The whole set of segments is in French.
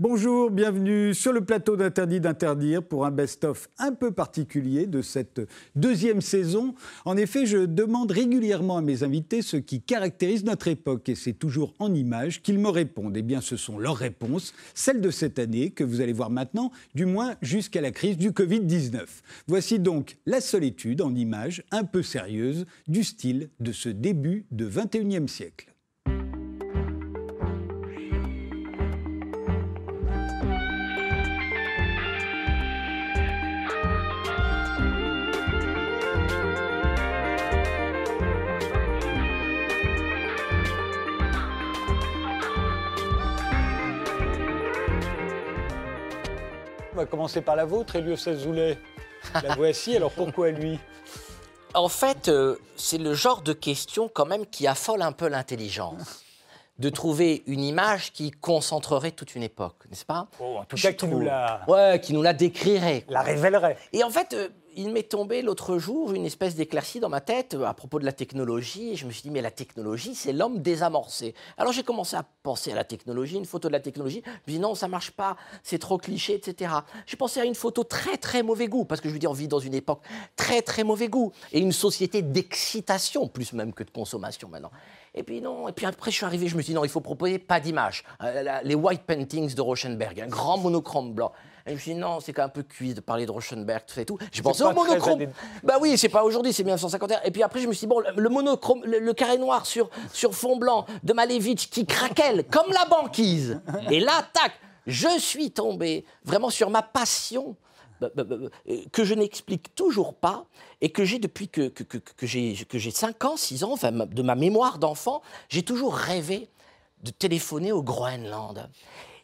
Bonjour, bienvenue sur le plateau d'Interdit d'interdire pour un best-of un peu particulier de cette deuxième saison. En effet, je demande régulièrement à mes invités ce qui caractérise notre époque et c'est toujours en images qu'ils me répondent. Eh bien, ce sont leurs réponses, celles de cette année que vous allez voir maintenant, du moins jusqu'à la crise du Covid-19. Voici donc la seule étude en images un peu sérieuse du style de ce début de 21e siècle. Va commencer par la vôtre, Elio Zoulet. La voici, alors pourquoi lui? En fait, euh, c'est le genre de question quand même qui affole un peu l'intelligence. De trouver une image qui concentrerait toute une époque, n'est-ce pas? Oh, En tout cas, qui nous la... Ouais, qui nous la décrirait. La révélerait. Et en fait, euh, il m'est tombé l'autre jour une espèce d'éclaircie dans ma tête euh, à propos de la technologie. Et je me suis dit, mais la technologie, c'est l'homme désamorcé. Alors j'ai commencé à penser à la technologie, une photo de la technologie. Je me suis dit, non, ça marche pas, c'est trop cliché, etc. J'ai pensé à une photo très, très mauvais goût, parce que je veux dire, on vit dans une époque très, très mauvais goût. Et une société d'excitation, plus même que de consommation maintenant. Et puis non, et puis après je suis arrivé, je me suis dit non, il faut proposer pas d'image. Euh, les white paintings de Rauschenberg, un grand monochrome blanc. Et je me suis dit, non, c'est quand même un peu cuit de parler de Rauschenberg, tout ça et tout. J'ai pensé au monochrome. Bah oui, c'est pas aujourd'hui, c'est 1951. Et puis après, je me suis dit, bon, le monochrome, le, carré noir sur, sur fond blanc de Malevich qui craquelle comme la banquise. Et là, tac, je suis tombé vraiment sur ma passion bah, bah, bah, que je n'explique toujours pas et que j'ai depuis que, que, que, que j'ai 5 ans, 6 ans, enfin, de ma mémoire d'enfant, j'ai toujours rêvé de téléphoner au Groenland.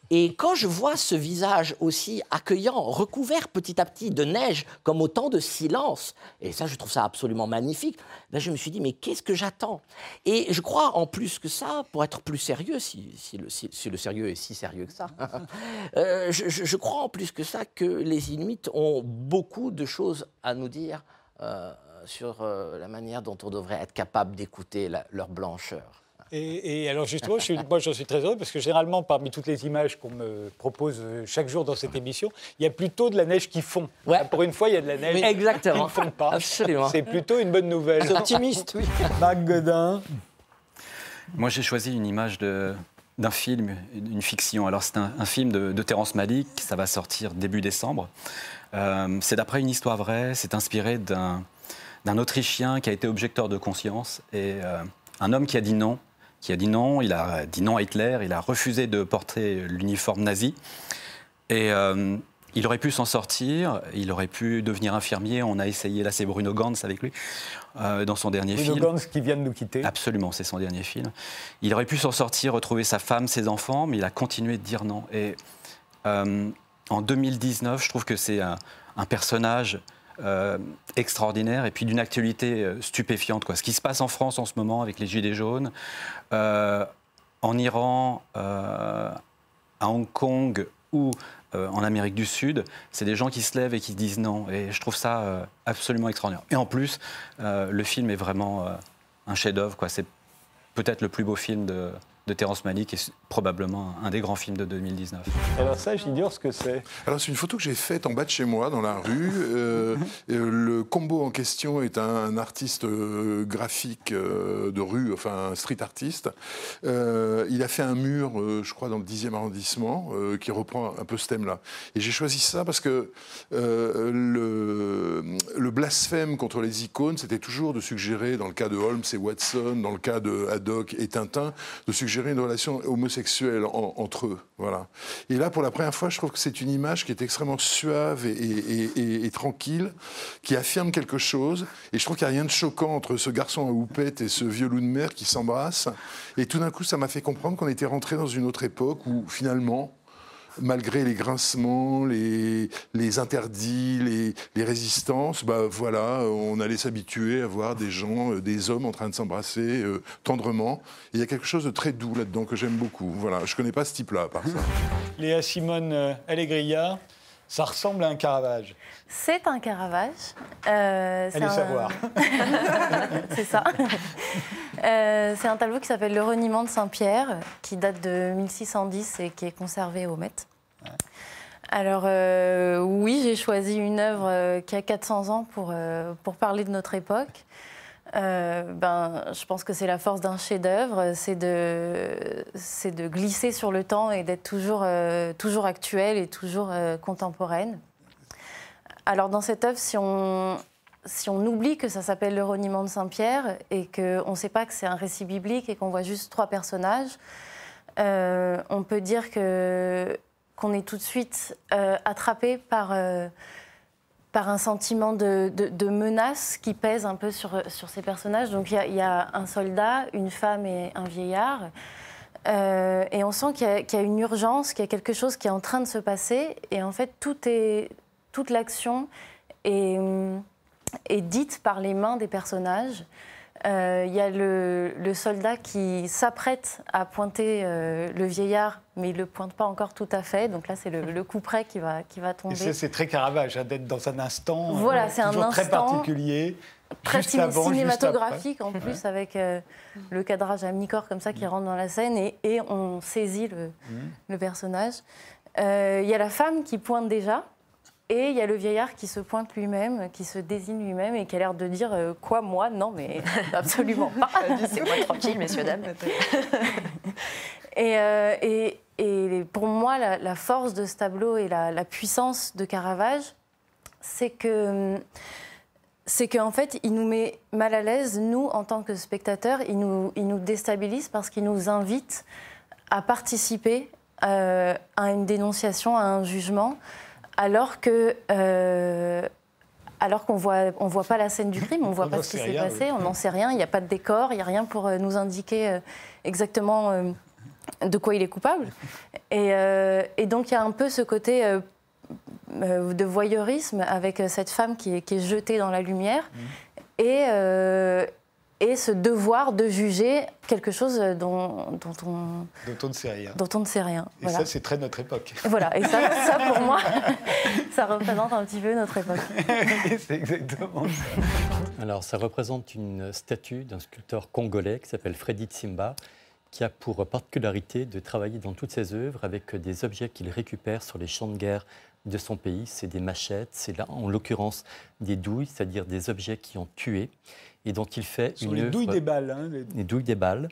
Et quand je vois ce visage aussi accueillant, recouvert petit à petit de neige, comme autant de silence, et ça je trouve ça absolument magnifique, ben je me suis dit mais qu'est-ce que j'attends? Et je crois en plus que ça, pour être plus sérieux, si, le, sérieux est si sérieux que ça, euh, je, je, crois en plus que ça que les Inuits ont beaucoup de choses à nous dire euh, sur euh, la manière dont on devrait être capable d'écouter leur blancheur. Et, alors justement, je suis, moi j'en suis très heureux parce que généralement, parmi toutes les images qu'on me propose chaque jour dans cette émission, il y a plutôt de la neige qui fond. Pour une fois, il y a de la neige qui ne fond pas. Absolument. C'est plutôt une bonne nouvelle. C'est optimiste, oui. Marc Godin. Moi, j'ai choisi une image de, d'un film, une fiction. Alors c'est un, film de, de, Terrence Malick, ça va sortir début décembre. Euh, c'est d'après une histoire vraie, c'est inspiré d'un, d'un Autrichien qui a été objecteur de conscience et euh, un homme qui a dit non qui a dit non. Il a dit non à Hitler. Il a refusé de porter l'uniforme nazi. Et euh, il aurait pu s'en sortir. Il aurait pu devenir infirmier. On a essayé. Là, c'est Bruno Gantz avec lui euh, dans son dernier film. Bruno Gantz qui vient de nous quitter. Absolument, c'est son dernier film. Il aurait pu s'en sortir, retrouver sa femme, ses enfants, mais il a continué de dire non. Et euh, en 2019, je trouve que c'est un, un personnage euh, extraordinaire et puis d'une actualité euh, stupéfiante. Quoi. Ce qui se passe en France en ce moment avec les Gilets jaunes, euh, en Iran, à Hong Kong ou en Amérique du Sud, c'est des gens qui se lèvent et qui disent non. Et je trouve ça absolument extraordinaire. Et en plus, le film est vraiment un chef-d'œuvre. C'est peut-être le plus beau film de, de Terence Malick est probablement un des grands films de 2019. Alors ça, j'ignore ce que c'est. Alors c'est une photo que j'ai faite en bas de chez moi, dans la rue. Euh, le combo en question est un, artiste euh, graphique euh, de rue, enfin un street artiste. il a fait un mur, je crois, dans le 10e arrondissement, qui reprend un peu ce thème-là. Et j'ai choisi ça parce que le, le blasphème contre les icônes, c'était toujours de suggérer, dans le cas de Holmes et Watson, dans le cas de Haddock et Tintin, de suggérer une relation homosexuelle entre eux. Voilà. Et là, pour la première fois, je trouve que c'est une image qui est extrêmement suave et, tranquille, qui affirme quelque chose. Et je trouve qu'il n'y a rien de choquant entre ce garçon à houppette et ce vieux loup de mer qui s'embrassent. Et tout d'un coup, ça m'a fait comprendre qu'on était rentré dans une autre époque où finalement, malgré les grincements, les, les interdits, les, les, résistances, bah voilà, on allait s'habituer à voir des gens, euh, des hommes en train de s'embrasser euh, tendrement. il y a quelque chose de très doux là-dedans que j'aime beaucoup. Voilà, je connais pas ce type-là, à part ça. Léa Simone euh, Allegria, ça ressemble à un Caravage. C'est un Caravage. Euh, Allez savoir. c'est ça. c'est un tableau qui s'appelle Le reniement de Saint-Pierre, qui date de 1610 et qui est conservé au Met. Alors euh, oui, j'ai choisi une œuvre euh, qui a 400 ans pour, euh, pour parler de notre époque. Ben, je pense que c'est la force d'un chef-d'œuvre, c'est de, de glisser sur le temps et d'être toujours, toujours actuelle et toujours contemporaine. Alors dans cette œuvre, si on, si on oublie que ça s'appelle le reniement de Saint-Pierre et qu'on ne sait pas que c'est un récit biblique et qu'on voit juste trois personnages, on peut dire que qu'on est tout de suite euh, attrapé par, euh, par un sentiment de, menace qui pèse un peu sur, ces personnages. Donc il y, a un soldat, une femme et un vieillard. Euh, et on sent qu'il y, a une urgence, qu'il y a quelque chose qui est en train de se passer. Et en fait, toute l'action est, est, dite par les mains des personnages. Il euh, y a le, soldat qui s'apprête à pointer euh, le vieillard, mais il ne le pointe pas encore tout à fait. Donc là, c'est le, coup près qui va, qui va tomber. C'est très Caravage, hein, d'être dans un instant voilà, euh, c'est un instant très particulier. Très cinématographique en plus, avec le cadrage à mi-corps comme ça qui mm. rentre dans la scène et, et on saisit le, mm. le personnage. Il y a la femme qui pointe déjà. Et il y a le vieillard qui se pointe lui-même, qui se désigne lui-même et qui a l'air de dire euh, Quoi, moi? Non, mais absolument pas. C'est moi tranquille, messieurs, dames. Euh, et, et, pour moi, la, force de ce tableau et la, puissance de Caravage, c'est que. C'est qu'en fait, il nous met mal à l'aise, nous, en tant que spectateurs, il nous, il nous déstabilise parce qu'il nous invite à participer euh, à une dénonciation, à un jugement, alors que euh, alors qu'on voit on voit pas la scène du crime, on voit pas ce qui s'est passé, on n'en sait rien, il n'y a pas de décor, il n'y a rien pour euh, nous indiquer euh, exactement de quoi il est coupable. Et, donc il y a un peu ce côté de voyeurisme avec cette femme qui est, qui est jetée dans la lumière. Mmh. Et, et ce devoir de juger quelque chose dont, dont, on, dont on ne sait rien. Dont on ne sait rien. Et ça, c'est très notre époque. Voilà, et ça, ça, pour moi, ça représente un petit peu notre époque. c'est exactement ça. Alors, ça représente une statue d'un sculpteur congolais qui s'appelle Freddy Tsimba, qui a pour particularité de travailler dans toutes ses œuvres avec des objets qu'il récupère sur les champs de guerre de son pays. C'est des machettes, c'est là, en l'occurrence des douilles, c'est-à-dire des objets qui ont tué et dont il fait une les douilles des balles. Hein, les... douilles des balles.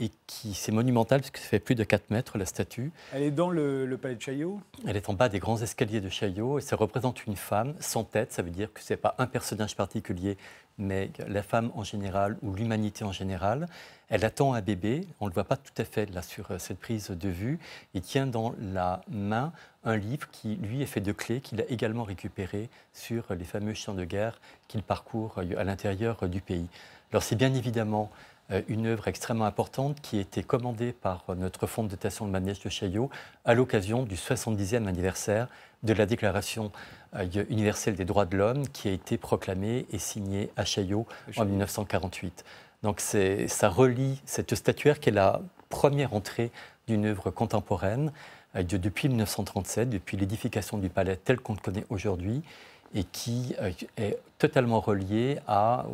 Et qui, c'est monumental parce que ça fait plus de 4 mètres la statue. Elle est dans le, palais de Chaillot? Elle est en bas des grands escaliers de Chaillot et ça représente une femme sans tête. Ça veut dire que ce n'est pas un personnage particulier, mais la femme en général ou l'humanité en général. Elle attend un bébé, on ne le voit pas tout à fait là sur euh, cette prise de vue, et tient dans la main un livre qui, lui, est fait de clés qu'il a également récupéré sur les fameux champs de guerre qu'il parcourt euh, à l'intérieur du pays. Alors c'est bien évidemment euh, une œuvre extrêmement importante qui a été commandée par notre fonds de dotation de manège de Chaillot à l'occasion du 70e anniversaire de la Déclaration universelle des droits de l'homme qui a été proclamée et signée à Chaillot en 1948. Donc ça relie cette statuaire qui est la première entrée d'une œuvre contemporaine euh, depuis 1937, depuis l'édification du palais tel qu'on le connaît aujourd'hui, et qui euh, est totalement reliée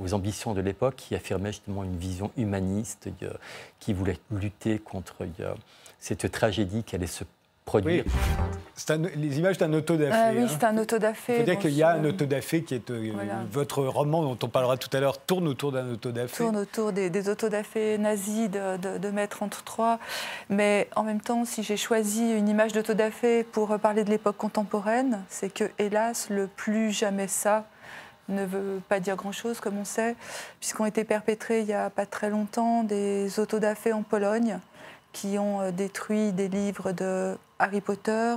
aux ambitions de l'époque qui affirmait justement une vision humaniste, euh, qui voulait lutter contre cette tragédie qui allait se produire. les images d'un autodafé. Ah, oui, hein. c'est un autodafé. Il faut dire qu'il y a un autodafé qui est. Euh, votre roman, dont on parlera tout à l'heure, tourne autour d'un autodafé. Tourne autour des, des autodafés nazis de, de, Maître entre trois. Mais en même temps, si j'ai choisi une image d'autodafé pour parler de l'époque contemporaine, c'est que, hélas, le plus jamais ça ne veut pas dire grand-chose, comme on sait, puisqu'ont été perpétrés il n'y a pas très longtemps des autodafés en Pologne qui ont euh, détruit des livres de Harry Potter,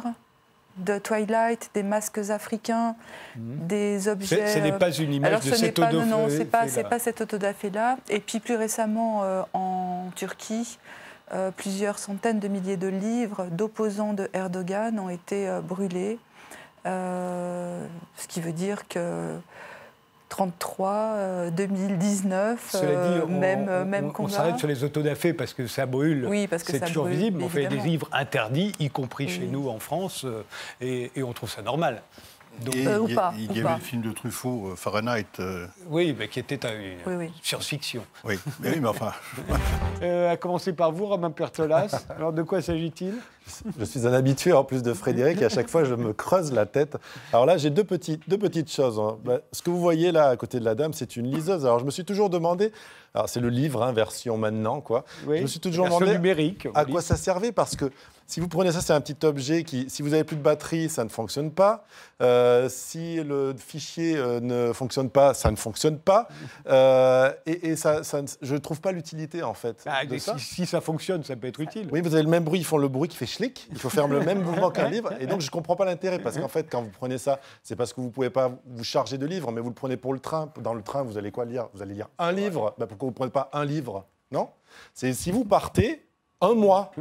de Twilight, des masques africains, mhm. des objets. Ce n'est pas une image de cet autodafé. Non, non, ce n'est pas, pas cet autodafé-là. Et puis plus récemment, euh, en Turquie, euh, plusieurs centaines de milliers de livres d'opposants de Erdogan ont été brûlés. ce qui veut dire que 33, 2019, euh, euh, même, on, même on, s'arrête sur les autodafés parce que ça brûle, oui, parce que c'est toujours visible. On fait des livres interdits, y compris chez nous en France, euh, et, on trouve ça normal. Donc, il y, avait le film de Truffaut, Fahrenheit. Oui, mais qui était une science-fiction. Oui, mais, oui, mais enfin. à commencer par vous, Romain Pertolas. Alors, de quoi s'agit-il? Je suis un habitué en plus de Frédéric et à chaque fois je me creuse la tête. Alors là, j'ai deux, deux petites choses. Hein. Bah, ce que vous voyez là à côté de la dame, c'est une liseuse. Alors je me suis toujours demandé, alors c'est le livre, hein, version maintenant, quoi. je me suis toujours demandé numérique, à quoi ça servait parce que si vous prenez ça, c'est un petit objet qui, si vous n'avez plus de batterie, ça ne fonctionne pas. Euh, si le fichier euh, ne fonctionne pas, ça ne fonctionne pas. Euh, et, ça, je ne trouve pas l'utilité, en fait. Ah, si, ça. fonctionne, ça peut être utile. Oui, vous avez le même bruit, ils font le bruit qui fait schlick. Il faut faire le même mouvement qu'un livre. Et donc, je ne comprends pas l'intérêt. Parce qu'en fait, quand vous prenez ça, c'est parce que vous ne pouvez pas vous charger de livres, mais vous le prenez pour le train. Dans le train, vous allez quoi lire? Vous allez lire un livre. Ben, pourquoi vous ne prenez pas un livre? Non? C'est si vous partez un mois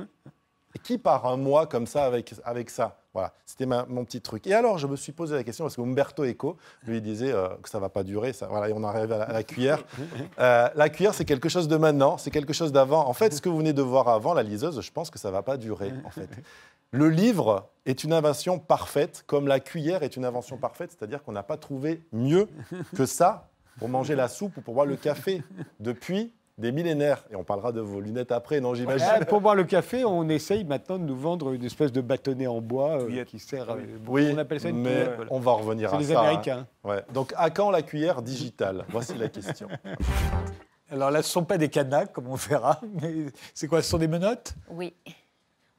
qui part un mois comme ça avec, avec ça? Voilà, c'était mon petit truc. Et alors, je me suis posé la question, parce que Umberto Eco, lui, disait euh, que ça ne va pas durer. Ça, voilà, et on arrive à la, cuillère. Euh, la cuillère, c'est quelque chose de maintenant, c'est quelque chose d'avant. En fait, ce que vous venez de voir avant, la liseuse, je pense que ça ne va pas durer, en fait. Le livre est une invention parfaite, comme la cuillère est une invention parfaite, c'est-à-dire qu'on n'a pas trouvé mieux que ça pour manger la soupe ou pour boire le café depuis des millénaires. Et on parlera de vos lunettes après, non, j'imagine. pour boire le café, on essaye maintenant de nous vendre une espèce de bâtonnet en bois euh, qui sert. À, oui, on appelle ça une mais on va revenir à ça. C'est les Américains. Hein. Ouais. Donc, à quand la cuillère digitale? Voici la question. Alors là, ce ne sont pas des canaques, comme on verra, mais c'est quoi? Ce sont des menottes? Oui.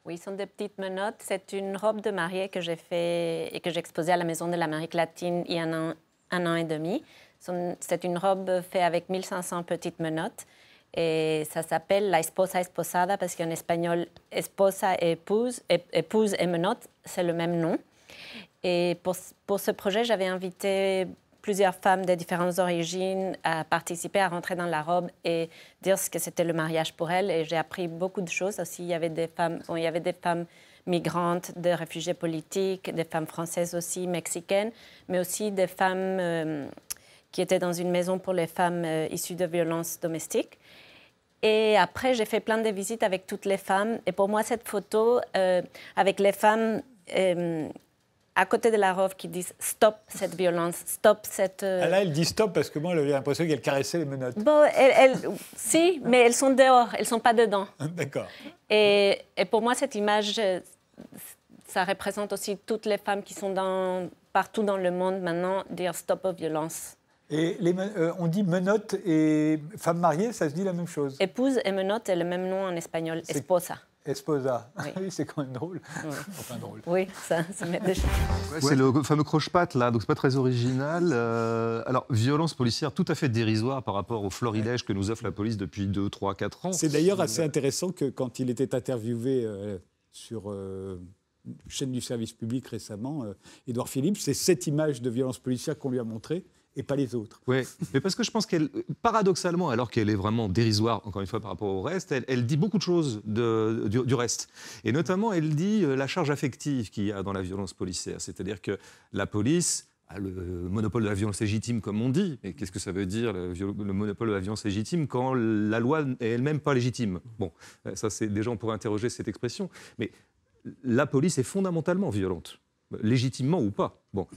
Oui, ce sont des petites menottes. C'est une robe de mariée que j'ai fait et que j'ai exposée à la Maison de l'Amérique latine il y a un an, un an et demi. C'est une robe faite avec 1500 petites menottes et ça s'appelle La esposa esposada parce qu'en espagnol, esposa et épouse, épouse et menotte, c'est le même nom. Et pour, pour ce projet, j'avais invité plusieurs femmes de différentes origines à participer, à rentrer dans la robe et dire ce que c'était le mariage pour elles. Et j'ai appris beaucoup de choses aussi. Il y avait des femmes, il y avait des femmes migrantes, des réfugiés politiques, des femmes françaises aussi, mexicaines, mais aussi des femmes euh, qui étaient dans une maison pour les femmes euh, issues de violences domestiques. Et après, j'ai fait plein de visites avec toutes les femmes. Et pour moi, cette photo euh, avec les femmes euh, à côté de la robe qui disent stop cette violence, stop cette. Euh, ah là, elle dit stop parce que moi, j'avais l'impression qu'elle caressait les menottes. Bon, elle, si, mais elles sont dehors, elles sont pas dedans. D'accord. Et, et, pour moi, cette image, ça représente aussi toutes les femmes qui sont dans, partout dans le monde maintenant, dire stop aux violences. Et les, euh, on dit menotte et femme mariée, ça se dit la même chose Épouse et menotte est le même nom en espagnol, esposa. Esposa. Oui, c'est quand même drôle. Enfin drôle. Oui, ça, ça met des C'est le fameux croche-patte, là, donc c'est pas très original. Euh, alors, violence policière tout à fait dérisoire par rapport au florilège que nous offre la police depuis 2, 3, 4 ans. C'est d'ailleurs assez intéressant que quand il était interviewé euh, sur chaîne du service public récemment, Édouard Philippe, c'est cette image de violence policière qu'on lui a montrée et pas les autres. Oui, mais parce que je pense qu'elle, paradoxalement, alors qu'elle est vraiment dérisoire, encore une fois, par rapport au reste, elle, dit beaucoup de choses du, reste. Et notamment, elle dit euh, la charge affective qu'il y a dans la violence policière. C'est-à-dire que la police a le monopole de la violence légitime, comme on dit. Et qu'est-ce que ça veut dire, le, le, monopole de la violence légitime, quand la loi est elle-même pas légitime? Bon, euh, ça, c'est déjà, on pourrait interroger cette expression. Mais la police est fondamentalement violente légitimement ou pas. Bon.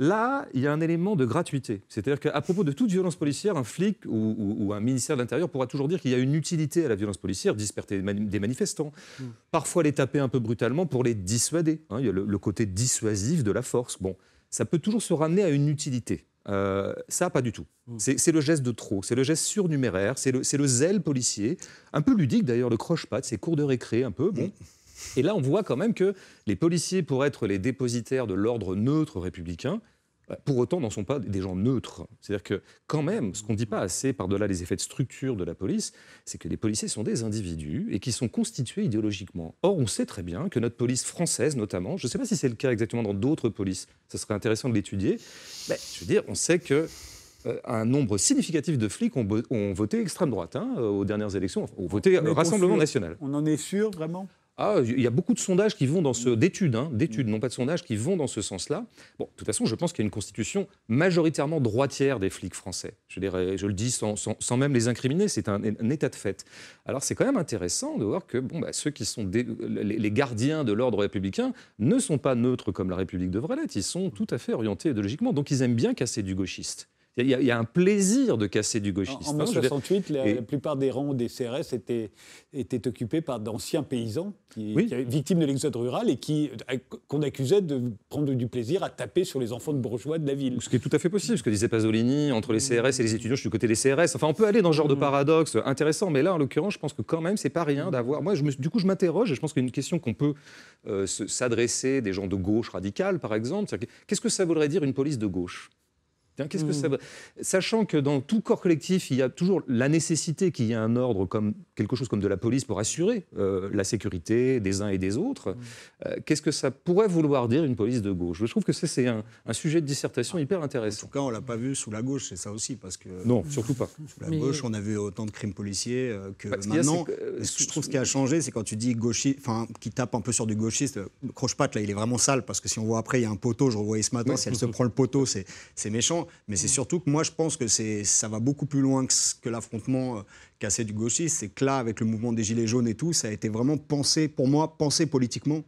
Là, il y a un élément de gratuité. C'est-à-dire qu'à propos de toute violence policière, un flic ou, un ministère de l'Intérieur pourra toujours dire qu'il y a une utilité à la violence policière, disperser des manifestants, hmm. parfois les taper un peu brutalement pour les dissuader. Hein. il y a le, côté dissuasif de la force. Bon, ça peut toujours se ramener à une utilité. Euh, ça, pas du tout. Hmm. C'est le geste de trop, c'est le geste surnuméraire, c'est le, le, zèle policier, un peu ludique d'ailleurs, le croche-patte, ces cours de récré un peu. Bon. Et là, on voit quand même que les policiers, pour être les dépositaires de l'ordre neutre républicain, bah, pour autant n'en sont pas des gens neutres. C'est-à-dire que quand même, ce qu'on ne dit pas assez par-delà les effets de structure de la police, c'est que les policiers sont des individus et qui sont constitués idéologiquement. Or, on sait très bien que notre police française, notamment, je ne sais pas si c'est le cas exactement dans d'autres polices, ça serait intéressant de l'étudier, mais je veux dire, on sait que euh, un nombre significatif de flics ont, voté extrême droite hein, aux dernières élections, ont voté Rassemblement national. On en est sûr, vraiment? Ah, il y a beaucoup de sondages qui vont dans ce d'études, hein, d'études, non pas de sondages, qui vont dans ce sens-là. Bon, de toute façon, je pense qu'il y a une constitution majoritairement droitière des flics français. Je, le dis sans, sans, même les incriminer, c'est un, état de fait. Alors c'est quand même intéressant de voir que bon, bah, ceux qui sont les, gardiens de l'ordre républicain ne sont pas neutres comme la République devrait l'être. Ils sont tout à fait orientés idéologiquement, donc ils aiment bien casser du gauchiste. Il y, a un plaisir de casser du gauchisme. En, 1968, hein, la, plupart des rangs des CRS étaient, étaient occupés par d'anciens paysans qui, victimes de l'exode rural et qui qu'on accusait de prendre du plaisir à taper sur les enfants de bourgeois de la ville. Ce qui est tout à fait possible, ce que disait Pasolini, entre les CRS et les étudiants, je suis du côté des CRS. Enfin, on peut aller dans ce genre de mmh. paradoxe intéressant, mais là, en l'occurrence, je pense que quand même, c'est pas rien d'avoir. Moi, je me... du coup, je m'interroge et je pense qu'une question qu'on peut euh, s'adresser des gens de gauche radicale, par exemple, qu'est-ce que ça voudrait dire une police de gauche? Qu'est-ce que ça hmm. Sachant que dans tout corps collectif, il y a toujours la nécessité qu'il y ait un ordre comme quelque chose comme de la police pour assurer euh, la sécurité des uns et des autres. Hmm. Euh, qu'est-ce que ça pourrait vouloir dire une police de gauche? Je trouve que c'est un, sujet de dissertation hyper intéressant. En tout cas, on l'a pas vu sous la gauche, c'est ça aussi, parce que non, surtout pas. Sous la gauche, on a vu autant de crimes policiers euh, que maintenant. je trouve ce qui a changé, c'est quand tu dis gauchiste, enfin, qui tape un peu sur du gauchiste. Croche-patte là, il est vraiment sale parce que si on voit après, il y a un poteau. Je revoyais ce matin, si elle se prend le poteau, c'est méchant. Mais c'est surtout que moi, je pense que ça va beaucoup plus loin que, l'affrontement euh, cassé du gauchisme. C'est que là, avec le mouvement des Gilets jaunes et tout, ça a été vraiment pensé, pour moi, pensé politiquement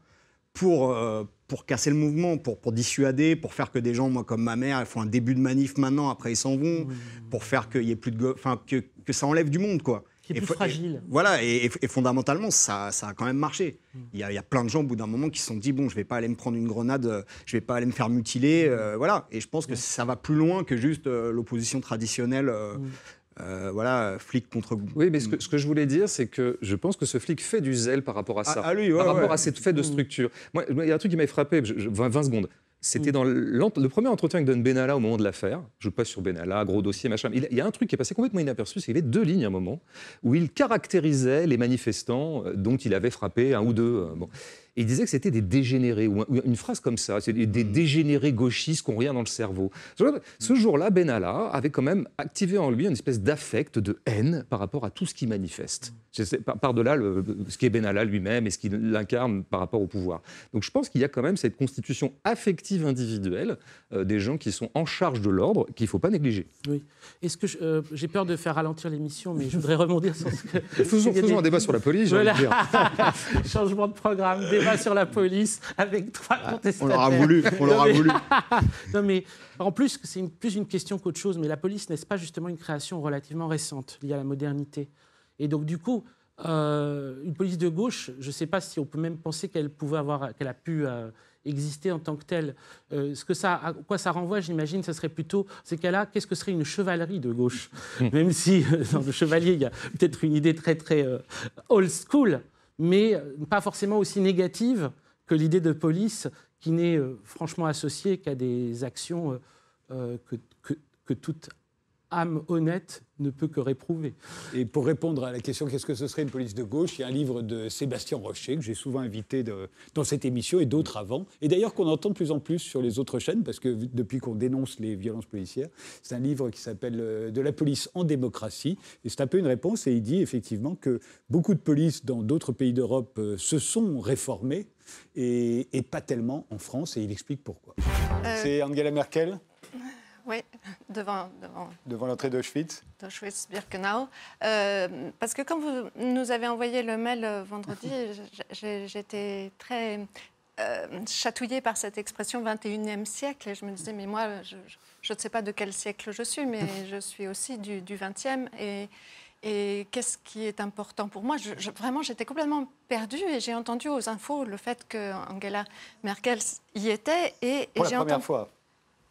pour, euh, pour casser le mouvement, pour, pour dissuader, pour faire que des gens, moi, comme ma mère, font un début de manif maintenant, après ils s'en vont, pour faire qu'il y ait plus de. Enfin, que, que ça enlève du monde, quoi plus fragile. voilà, et, fondamentalement, ça, ça, a quand même marché. Mm. Il y, a, il y, a, plein de gens, au bout d'un moment, qui se sont dit bon, je vais pas aller me prendre une grenade, euh, je vais pas aller me faire mutiler, euh, voilà. Et je pense que ça va plus loin que juste euh, l'opposition traditionnelle. Mm. voilà, flic contre. Oui, mais ce que, ce que je voulais dire, c'est que je pense que ce flic fait du zèle par rapport à ah, ça, à, lui, par rapport à cette fait de mm. structure. Moi, il y a un truc qui m'a frappé, 20 secondes. C'était mm. dans le premier entretien avec Don Benalla au moment de l'affaire. Je passe sur Benalla, gros dossier, machin. Il y a un truc qui est passé complètement inaperçu, c'est qu'il y avait deux lignes à un moment où il caractérisait les manifestants euh, dont il avait frappé un ou deux. Euh, bon il disait que c'était des dégénérés, ou une phrase comme ça, c'est des, dégénérés gauchistes qui n'ont rien dans le cerveau. Ce jour-là, Benalla avait quand même activé en lui une espèce d'affect, de haine par rapport à tout ce qui manifeste. Par-delà ce qui est Benalla lui-même et ce qu'il incarne par rapport au pouvoir. Donc je pense qu'il y a quand même cette constitution affective individuelle euh, des gens qui sont en charge de l'ordre qu'il ne faut pas négliger. Oui. Est-ce que euh, j'ai peur de faire ralentir l'émission, mais je voudrais rebondir sur ce que. Faisons, un débat sur la police, voilà. Changement de programme, débat sur la police avec trois contestataires. On l'aura voulu, on l'aura voulu. non, mais en plus, c'est plus une question qu'autre chose, mais la police n'est-ce pas justement une création relativement récente liée à la modernité Et donc, du coup, euh, une police de gauche, je ne sais pas si on peut même penser qu'elle pouvait avoir, qu'elle a pu euh, exister en tant que telle. Euh, ce que ça, à quoi ça renvoie, j'imagine, ce serait plutôt ces cas-là. Qu'est-ce que serait une chevalerie de gauche? Même si dans le chevalier, il y a peut-être une idée très très old school mais pas forcément aussi négative que l'idée de police qui n'est euh, franchement associée qu'à des actions euh, euh, que, que, que, toute âme honnête ne peut que réprouver. Et pour répondre à la question qu'est-ce que ce serait une police de gauche, il y a un livre de Sébastien Rocher que j'ai souvent invité dans cette émission et d'autres avant, et d'ailleurs qu'on entend de plus en plus sur les autres chaînes, parce que depuis qu'on dénonce les violences policières, c'est un livre qui s'appelle euh, De la police en démocratie, et c'est un peu une réponse, et il dit effectivement que beaucoup de polices dans d'autres pays d'Europe euh, se sont réformées, et, pas tellement en France, et il explique pourquoi. Euh, c'est Angela Merkel? Oui, devant, devant, devant l'entrée d'Auschwitz. D'Auschwitz-Birkenau. Euh, parce que quand vous nous avez envoyé le mail euh, vendredi, j'étais très euh, chatouillée par cette expression 21e siècle. Et je me disais, mais moi, je, ne sais pas de quel siècle je suis, mais je suis aussi du, du 20e. Et, et qu'est-ce qui est important pour moi? Je, Vraiment, j'étais complètement perdue et j'ai entendu aux infos le fait que Angela Merkel y était. Et, pour la première fois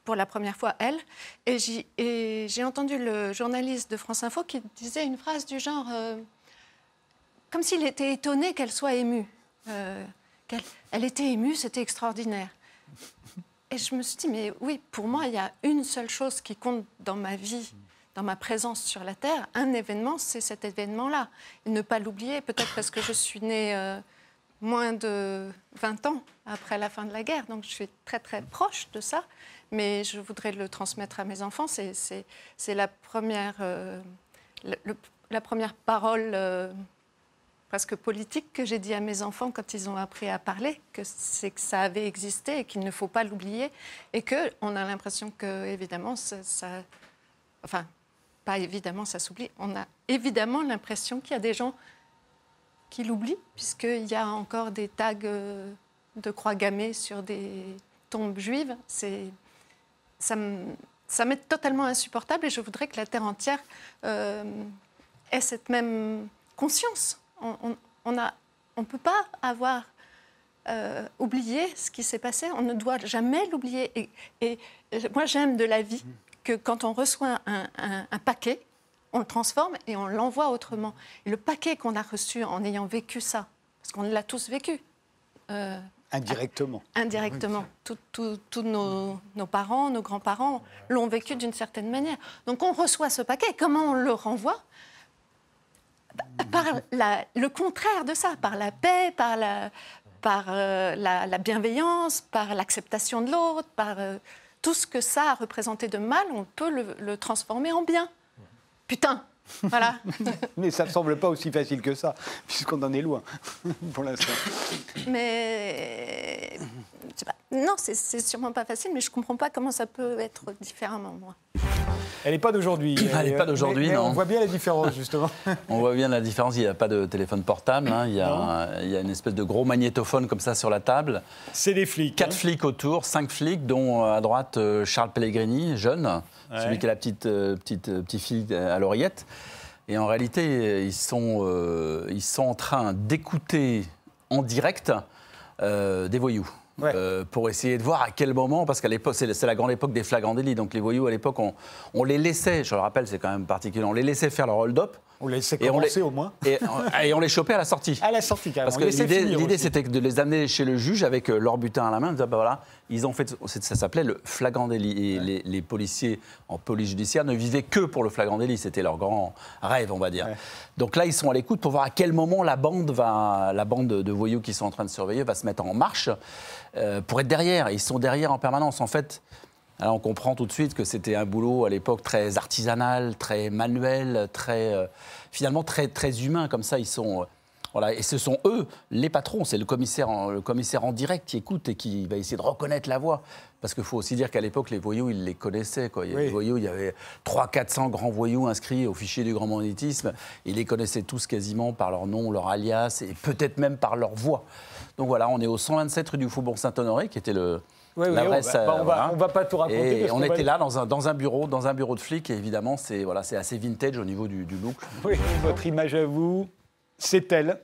pour la première fois, elle. Et j'ai entendu le journaliste de France Info qui disait une phrase du genre euh, comme s'il était étonné qu'elle soit émue. Euh, elle était émue, c'était extraordinaire. Et je me suis dit, mais oui, pour moi, il y a une seule chose qui compte dans ma vie, dans ma présence sur la Terre, un événement, c'est cet événement-là. Ne pas l'oublier, peut-être parce que je suis née euh, moins de 20 ans après la fin de la guerre, donc je suis très très proche de ça mais je voudrais le transmettre à mes enfants. C'est la première, euh, la première parole euh, presque politique que j'ai dit à mes enfants quand ils ont appris à parler, que c'est que ça avait existé et qu'il ne faut pas l'oublier, et que on a l'impression que évidemment ça, enfin pas évidemment ça s'oublie, on a évidemment l'impression qu'il y a des gens qui l'oublient puisqu'il y a encore des tags euh, de croix gammées sur des tombes juives. C'est ça m'est totalement insupportable et je voudrais que la Terre entière ait cette même conscience. On ne on peut pas avoir oublié ce qui s'est passé, on ne doit jamais l'oublier. Et, moi, j'aime de la vie que quand on reçoit un, un paquet, on le transforme et on l'envoie autrement. Et le paquet qu'on a reçu en ayant vécu ça, parce qu'on l'a tous vécu. Euh, indirectement. Indirectement. Tous nos, parents, nos grands-parents l'ont vécu d'une certaine manière. Donc on reçoit ce paquet. Comment on le renvoie? Par le contraire de ça, par la paix, par la, par, euh, la, bienveillance, par l'acceptation de l'autre, par euh, tout ce que ça a représenté de mal, on peut le transformer en bien. Putain voilà. Mais ça ne semble pas aussi facile que ça, puisqu'on en est loin, pour l'instant. Mais. Non, c'est sûrement pas facile, mais je ne comprends pas comment ça peut être différemment, moi. Elle n'est pas d'aujourd'hui. Elle n'est pas d'aujourd'hui, non. On voit bien la différence, justement. on voit bien la différence. Il n'y a pas de téléphone portable. Hein. Il, y a il, y a une espèce de gros magnétophone comme ça sur la table. C'est des flics. Quatre hein. flics autour, cinq flics, dont euh, à droite euh, Charles Pellegrini, jeune celui qui a la petite, euh, petite, euh, petite fille à l'oreillette. Et en réalité, ils sont, euh, ils sont en train d'écouter en direct des voyous. Pour essayer de voir à quel moment, parce qu'à l'époque, c'est la grande époque des flagrants délits, donc les voyous à l'époque, on, on, les laissait, je le rappelle, c'est quand même particulier, on les laissait faire leur hold-up, on les laissait commencer au moins. Et, on les chopait à la sortie. À la sortie, carrément. Parce que l'idée, c'était de les amener chez le juge avec euh, leur butin à la main. Bah, voilà, ils ont fait, ça s'appelait le flagrant délit. Et les, policiers en police judiciaire ne vivaient que pour le flagrant délit. C'était leur grand rêve, on va dire. Donc là, ils sont à l'écoute pour voir à quel moment la bande, va, la bande de voyous qui sont en train de surveiller va se mettre en marche euh, pour être derrière. Ils sont derrière en permanence. En fait, alors on comprend tout de suite que c'était un boulot à l'époque très artisanal, très manuel, très euh, finalement très très humain comme ça. Ils sont euh, voilà, et ce sont eux, les patrons, c'est le commissaire, en, le commissaire en direct qui écoute et qui va essayer de reconnaître la voix. Parce qu'il faut aussi dire qu'à l'époque, les voyous, ils les connaissaient. Quoi. Il y avait, voyous, il y avait 300-400 grands voyous inscrits au fichier du grand banditisme. Ils les connaissaient tous quasiment par leur nom, leur alias et peut-être même par leur voix. Donc voilà, on est au 127 rue du Faubourg Saint-Honoré, qui était le, oui, oui, on, va, va, pas tout raconter. Et on était là dans un, dans un, bureau, dans un bureau de flic, et évidemment, c'est voilà, assez vintage au niveau du, look. Oui, votre image à vous, c'est elle.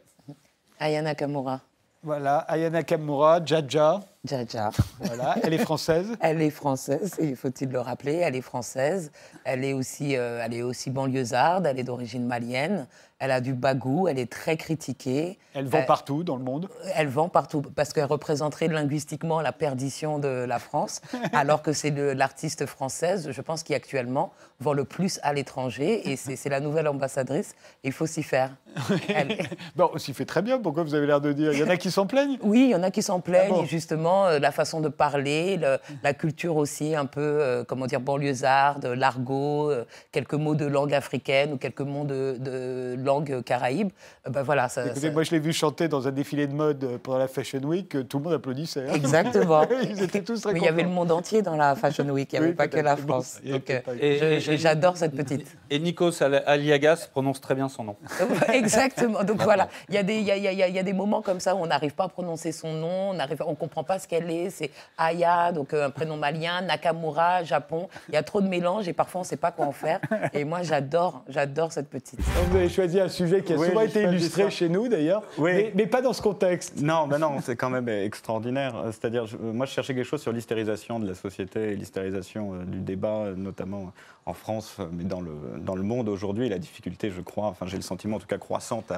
Ayana Kamura. Voilà, Ayana Kamura, Jaja. Jaja. Voilà, elle est française. elle est française, il faut-il le rappeler, elle est française. Elle est aussi, euh, elle est aussi banlieusarde, elle est d'origine malienne elle a du bagou, elle est très critiquée. Elle vend partout dans le monde Elle vend partout, parce qu'elle représenterait linguistiquement la perdition de la France, alors que c'est l'artiste française, je pense, qui actuellement vend le plus à l'étranger, et c'est la nouvelle ambassadrice, il faut s'y faire. bon, on s'y fait très bien, pourquoi vous avez l'air de dire? Il y en a qui s'en plaignent Oui, il y en a qui s'en plaignent, ah justement, euh, la façon de parler, la culture aussi un peu, euh, comment dire, banlieusarde, l'argot, euh, quelques mots de langue africaine ou quelques mots de, de langue caraïbe. Euh, ben voilà, ça, Moi, je l'ai vu chanter dans un défilé de mode pendant la Fashion Week, tout le monde applaudissait. Hein. Exactement. Ils étaient tous très Mais il y avait le monde entier dans la Fashion Week, il n'y avait pas que la France. Donc, euh, j'adore cette petite. Et Nikos Aliagas prononce très bien son nom. Exactement. Donc voilà, il y, a des, il, y a, il y, a, des moments comme ça où on n'arrive pas à prononcer son nom, on ne on comprend pas ce qu'elle est. C'est Aya, donc euh, un prénom malien, Nakamura, Japon. Il y a trop de mélanges et parfois on ne sait pas quoi en faire. Et moi, j'adore, j'adore cette petite. Vous avez choisi un sujet qui a souvent été illustré chez nous d'ailleurs, mais, pas dans ce contexte. Non, ben non, c'est quand même extraordinaire. C'est-à-dire, moi, je cherchais quelque chose sur l'hystérisation de la société et l'hystérisation euh, du débat, notamment en France, mais dans le, dans le monde aujourd'hui, la difficulté, je crois, enfin j'ai le sentiment en tout cas croissante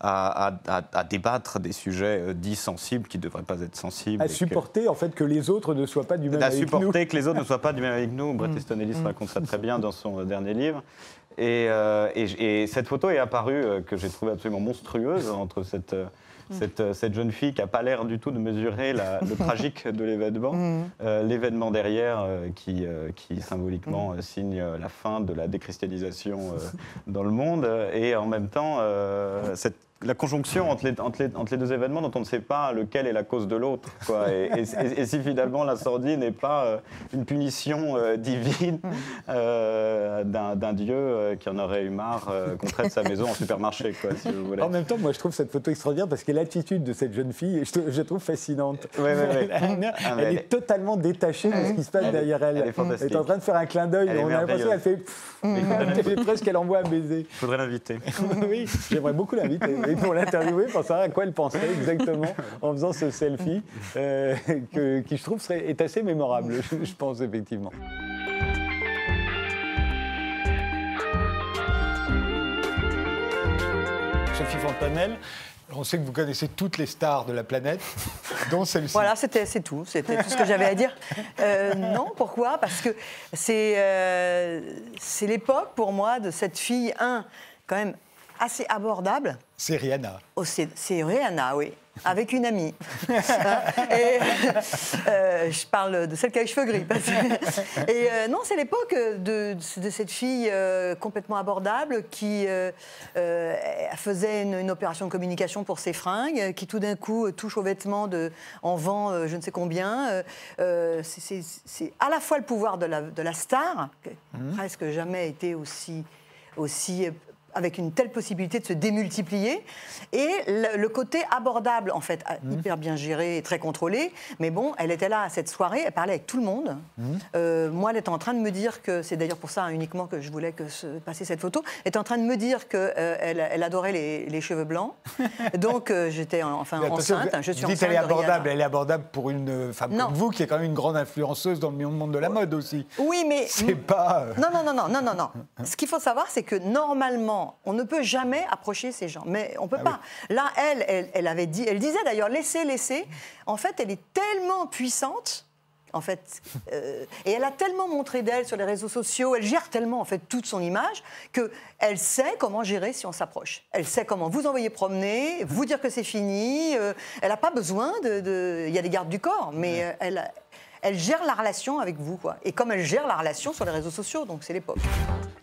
à, à, débattre des sujets euh, dits sensibles qui ne devraient pas être sensibles. À supporter en fait que les autres ne soient pas du même avec nous. À supporter que les autres ne soient pas du même avec nous. Bret Easton Ellis raconte ça très bien dans son euh, dernier livre. Euh, et, et, cette photo est apparue, que j'ai trouvée absolument monstrueuse, entre cette, cette, cette, jeune fille qui n'a pas l'air du tout de mesurer le tragique de l'événement, mm. euh, l'événement derrière euh, qui, euh, qui, symboliquement mm. signe la fin de la déchristianisation dans le monde, et en même temps cette, la conjonction entre les, entre, les, deux événements dont on ne sait pas lequel est la cause de l'autre. Et, et, si finalement la sordine n'est pas euh, une punition euh, divine euh, d'un dieu qui en aurait eu marre qu'on traite sa maison en supermarché, quoi, si vous voulez. En même temps, moi je trouve cette photo extraordinaire parce que l'attitude de cette jeune fille, je, je trouve fascinante. Ouais, ouais, ah, elle, est totalement détachée de ce qui se passe derrière elle. Elle est, en train de faire un clin d'œil. On a l'impression qu'elle fait, fait presque qu'elle envoie un baiser. Il faudrait l'inviter. oui, j'aimerais beaucoup l'inviter et pour l'interviewer pour savoir à quoi elle pensait exactement en faisant ce selfie, euh, que, qui je trouve serait, est assez mémorable, je, pense effectivement. Sophie Fontanelle, on sait que vous connaissez toutes les stars de la planète, dont celle-ci. Voilà, c'était, c'est tout. C'était tout ce que j'avais à dire. Euh, non, pourquoi? Parce que c'est, euh, c'est l'époque, pour moi, de cette fille, un, quand même assez abordable. C'est Rihanna. Oh, c'est Rihanna, oui avec une amie. et euh, je parle de celle qui a les cheveux gris. et euh, non, c'est l'époque de, de, cette fille euh, complètement abordable qui faisait une, opération de communication pour ses fringues, qui tout d'un coup touche aux vêtements de, en vend je ne sais combien. c'est à la fois le pouvoir de la, de la star, qui mmh. presque jamais été aussi aussi avec une telle possibilité de se démultiplier, et le, côté abordable, en fait, mmh. hyper bien géré et très contrôlé. Mais bon, elle était là à cette soirée, elle parlait avec tout le monde. Mmh. Euh, moi, elle était en train de me dire que, c'est d'ailleurs pour ça hein, uniquement que je voulais que se passer cette photo, elle était en train de me dire qu'elle euh, elle adorait les, cheveux blancs. Donc euh, j'étais enfin enceinte. je suis dites elle est abordable, elle est abordable pour une femme comme vous, qui est quand même une grande influenceuse dans le monde de la mode aussi. Oui, mais c'est pas. Non, non, non, non, non, non, non. Ce qu'il faut savoir, c'est que normalement on ne peut jamais approcher ces gens. Mais on ne peut ah pas. Là, elle, elle, avait dit, elle disait d'ailleurs, laissez, laissez. En fait, elle est tellement puissante en fait. Euh, et elle a tellement montré d'elle sur les réseaux sociaux, elle gère tellement en fait toute son image que elle sait comment gérer si on s'approche. Elle sait comment vous envoyer promener, vous dire que c'est fini. Euh, elle n'a pas besoin de, Il y a des gardes du corps, mais euh, elle, elle gère la relation avec vous. Quoi. Et comme elle gère la relation sur les réseaux sociaux, donc c'est l'époque.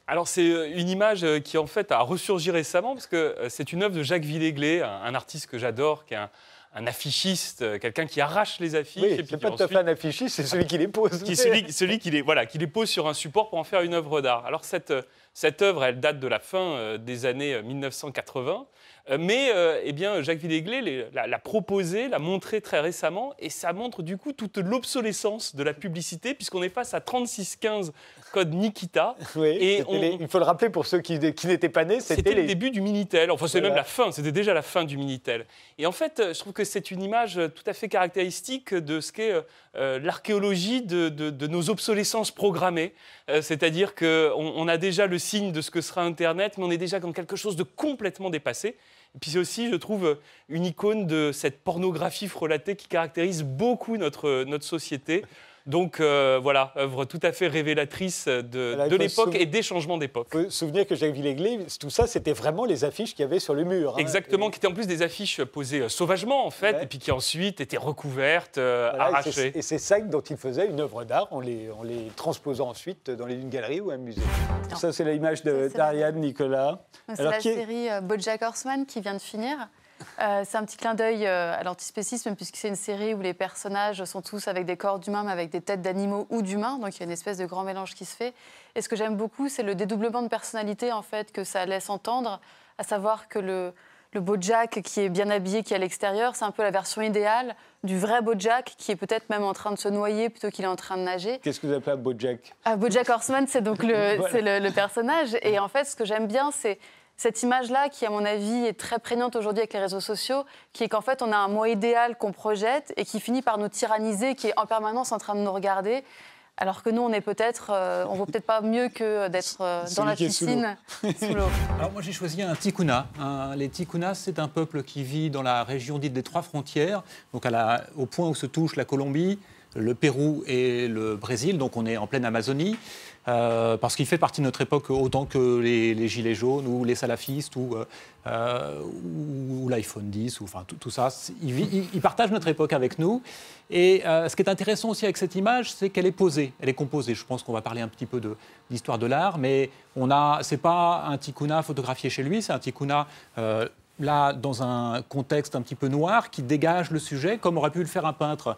Alors c'est euh, une image euh, qui en fait a ressurgi récemment parce que euh, c'est une œuvre de Jacques Villéglet, un, artiste que j'adore, qui est un, affichiste, quelqu'un qui arrache les affiches. Oui, c'est pas tout à fait un affichiste, c'est celui qui les pose. Qui, celui, celui qui, les, voilà, qui les pose sur un support pour en faire une œuvre d'art. Alors cette, cette œuvre, elle date de la fin des années 1980. Euh, mais euh, eh bien, Jacques Villéglet l'a proposé, l'a montré très récemment, et ça montre du coup toute l'obsolescence de la publicité, puisqu'on est face à 3615 code Nikita. et il faut le rappeler pour ceux qui, n'étaient pas nés, c'était le début du Minitel. Enfin, c'est même la fin, c'était déjà la fin du Minitel. Et en fait, je trouve que c'est une image tout à fait caractéristique de ce qu'est euh, l'archéologie de, nos obsolescences programmées. C'est-à-dire qu'on on a déjà le signe de ce que sera Internet, mais on est déjà dans quelque chose de complètement dépassé. Puis c'est aussi, je trouve, une icône de cette pornographie frelatée qui caractérise beaucoup notre, notre société. Donc euh, voilà, œuvre tout à fait révélatrice de, de l'époque et des changements d'époque. Faut se souvenir que Jacques Villéglet, tout ça, c'était vraiment les affiches qu'il y avait sur le mur. Hein. Exactement, qui étaient en plus des affiches posées euh, sauvagement, en fait, et puis qui ensuite étaient recouvertes, euh, arrachées. Et c'est ça dont il faisait une œuvre d'art, en les, en les transposant ensuite dans une galerie ou un musée. Ça, c'est l'image d'Ariane Nicolas. C'est la série Bojack Horseman qui vient de finir. Euh, c'est un petit clin d'œil euh, à l'antispécisme, puisque c'est une série où les personnages sont tous avec des corps d'humains, mais avec des têtes d'animaux ou d'humains. Donc il y a une espèce de grand mélange qui se fait. Et ce que j'aime beaucoup, c'est le dédoublement de personnalité en fait, que ça laisse entendre, à savoir que le, le Bojack qui est bien habillé, qui est à l'extérieur, c'est un peu la version idéale du vrai Bojack qui est peut-être même en train de se noyer plutôt qu'il est en train de nager. Qu'est-ce que vous appelez un Bojack? Ah, Bojack Horseman, c'est donc le, le, le personnage. Et en fait, ce que j'aime bien, c'est cette image-là, qui à mon avis est très prégnante aujourd'hui avec les réseaux sociaux, qui est qu'en fait on a un moi idéal qu'on projette et qui finit par nous tyranniser, qui est en permanence en train de nous regarder. Alors que nous, on est peut-être, euh, on vaut peut-être pas mieux que d'être euh, dans la piscine sous l'eau. Alors moi, j'ai choisi un Tikuna. les Tikunas, c'est un peuple qui vit dans la région dite des trois frontières, donc à au point où se touchent la Colombie, le Pérou et le Brésil. Donc on est en pleine Amazonie. Euh, parce qu'il fait partie de notre époque autant que les, Gilets jaunes ou les salafistes ou, euh, euh, l'iPhone 10, ou, enfin tout, ça. Ils, partagent notre époque avec nous. Et ce qui est intéressant aussi avec cette image, c'est qu'elle est posée, elle est composée. Je pense qu'on va parler un petit peu de l'histoire de l'art, mais on a, c'est pas un tikkuna photographié chez lui, c'est un tikkuna là dans un contexte un petit peu noir qui dégage le sujet, comme aurait pu le faire un peintre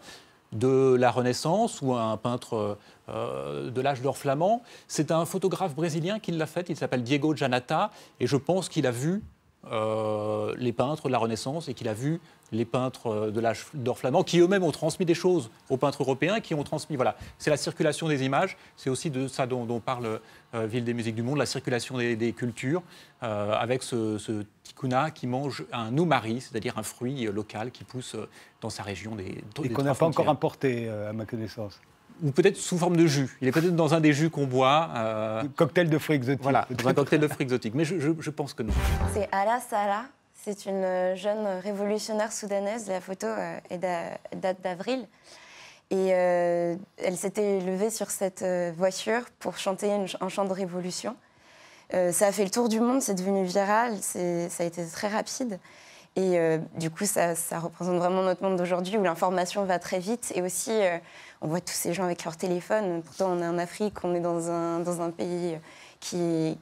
de la Renaissance ou un peintre euh, de l'âge d'or flamand. C'est un photographe brésilien qui l'a fait, il s'appelle Diego Janata, et je pense qu'il a vu euh, les peintres de la Renaissance et qu'il a vu les peintres euh, de l'âge d'or flamand, qui eux-mêmes ont transmis des choses aux peintres européens, qui ont transmis, voilà, c'est la circulation des images, c'est aussi de ça dont, parle Ville des musiques du monde, la circulation des, cultures, avec ce, ce, tikuna qui mange un noumari, c'est-à-dire un fruit local qui pousse dans sa région des Et qu'on n'a pas encore importé, à ma connaissance ou peut-être sous forme de jus. Il est peut-être dans un des jus qu'on boit. Euh... Cocktail de fruits exotiques. Voilà, un cocktail de fruits exotiques. Mais je, je, pense que non. C'est Ala Salah. C'est une jeune révolutionnaire soudanaise. La photo euh, date d'avril. Et euh, elle s'était levée sur cette euh, voiture pour chanter un chant de révolution. ça a fait le tour du monde, c'est devenu viral, ça a été très rapide. Et du coup, ça, représente vraiment notre monde d'aujourd'hui où l'information va très vite et aussi on voit tous ces gens avec leur téléphone. Pourtant, on est en Afrique, on est dans un, pays qui,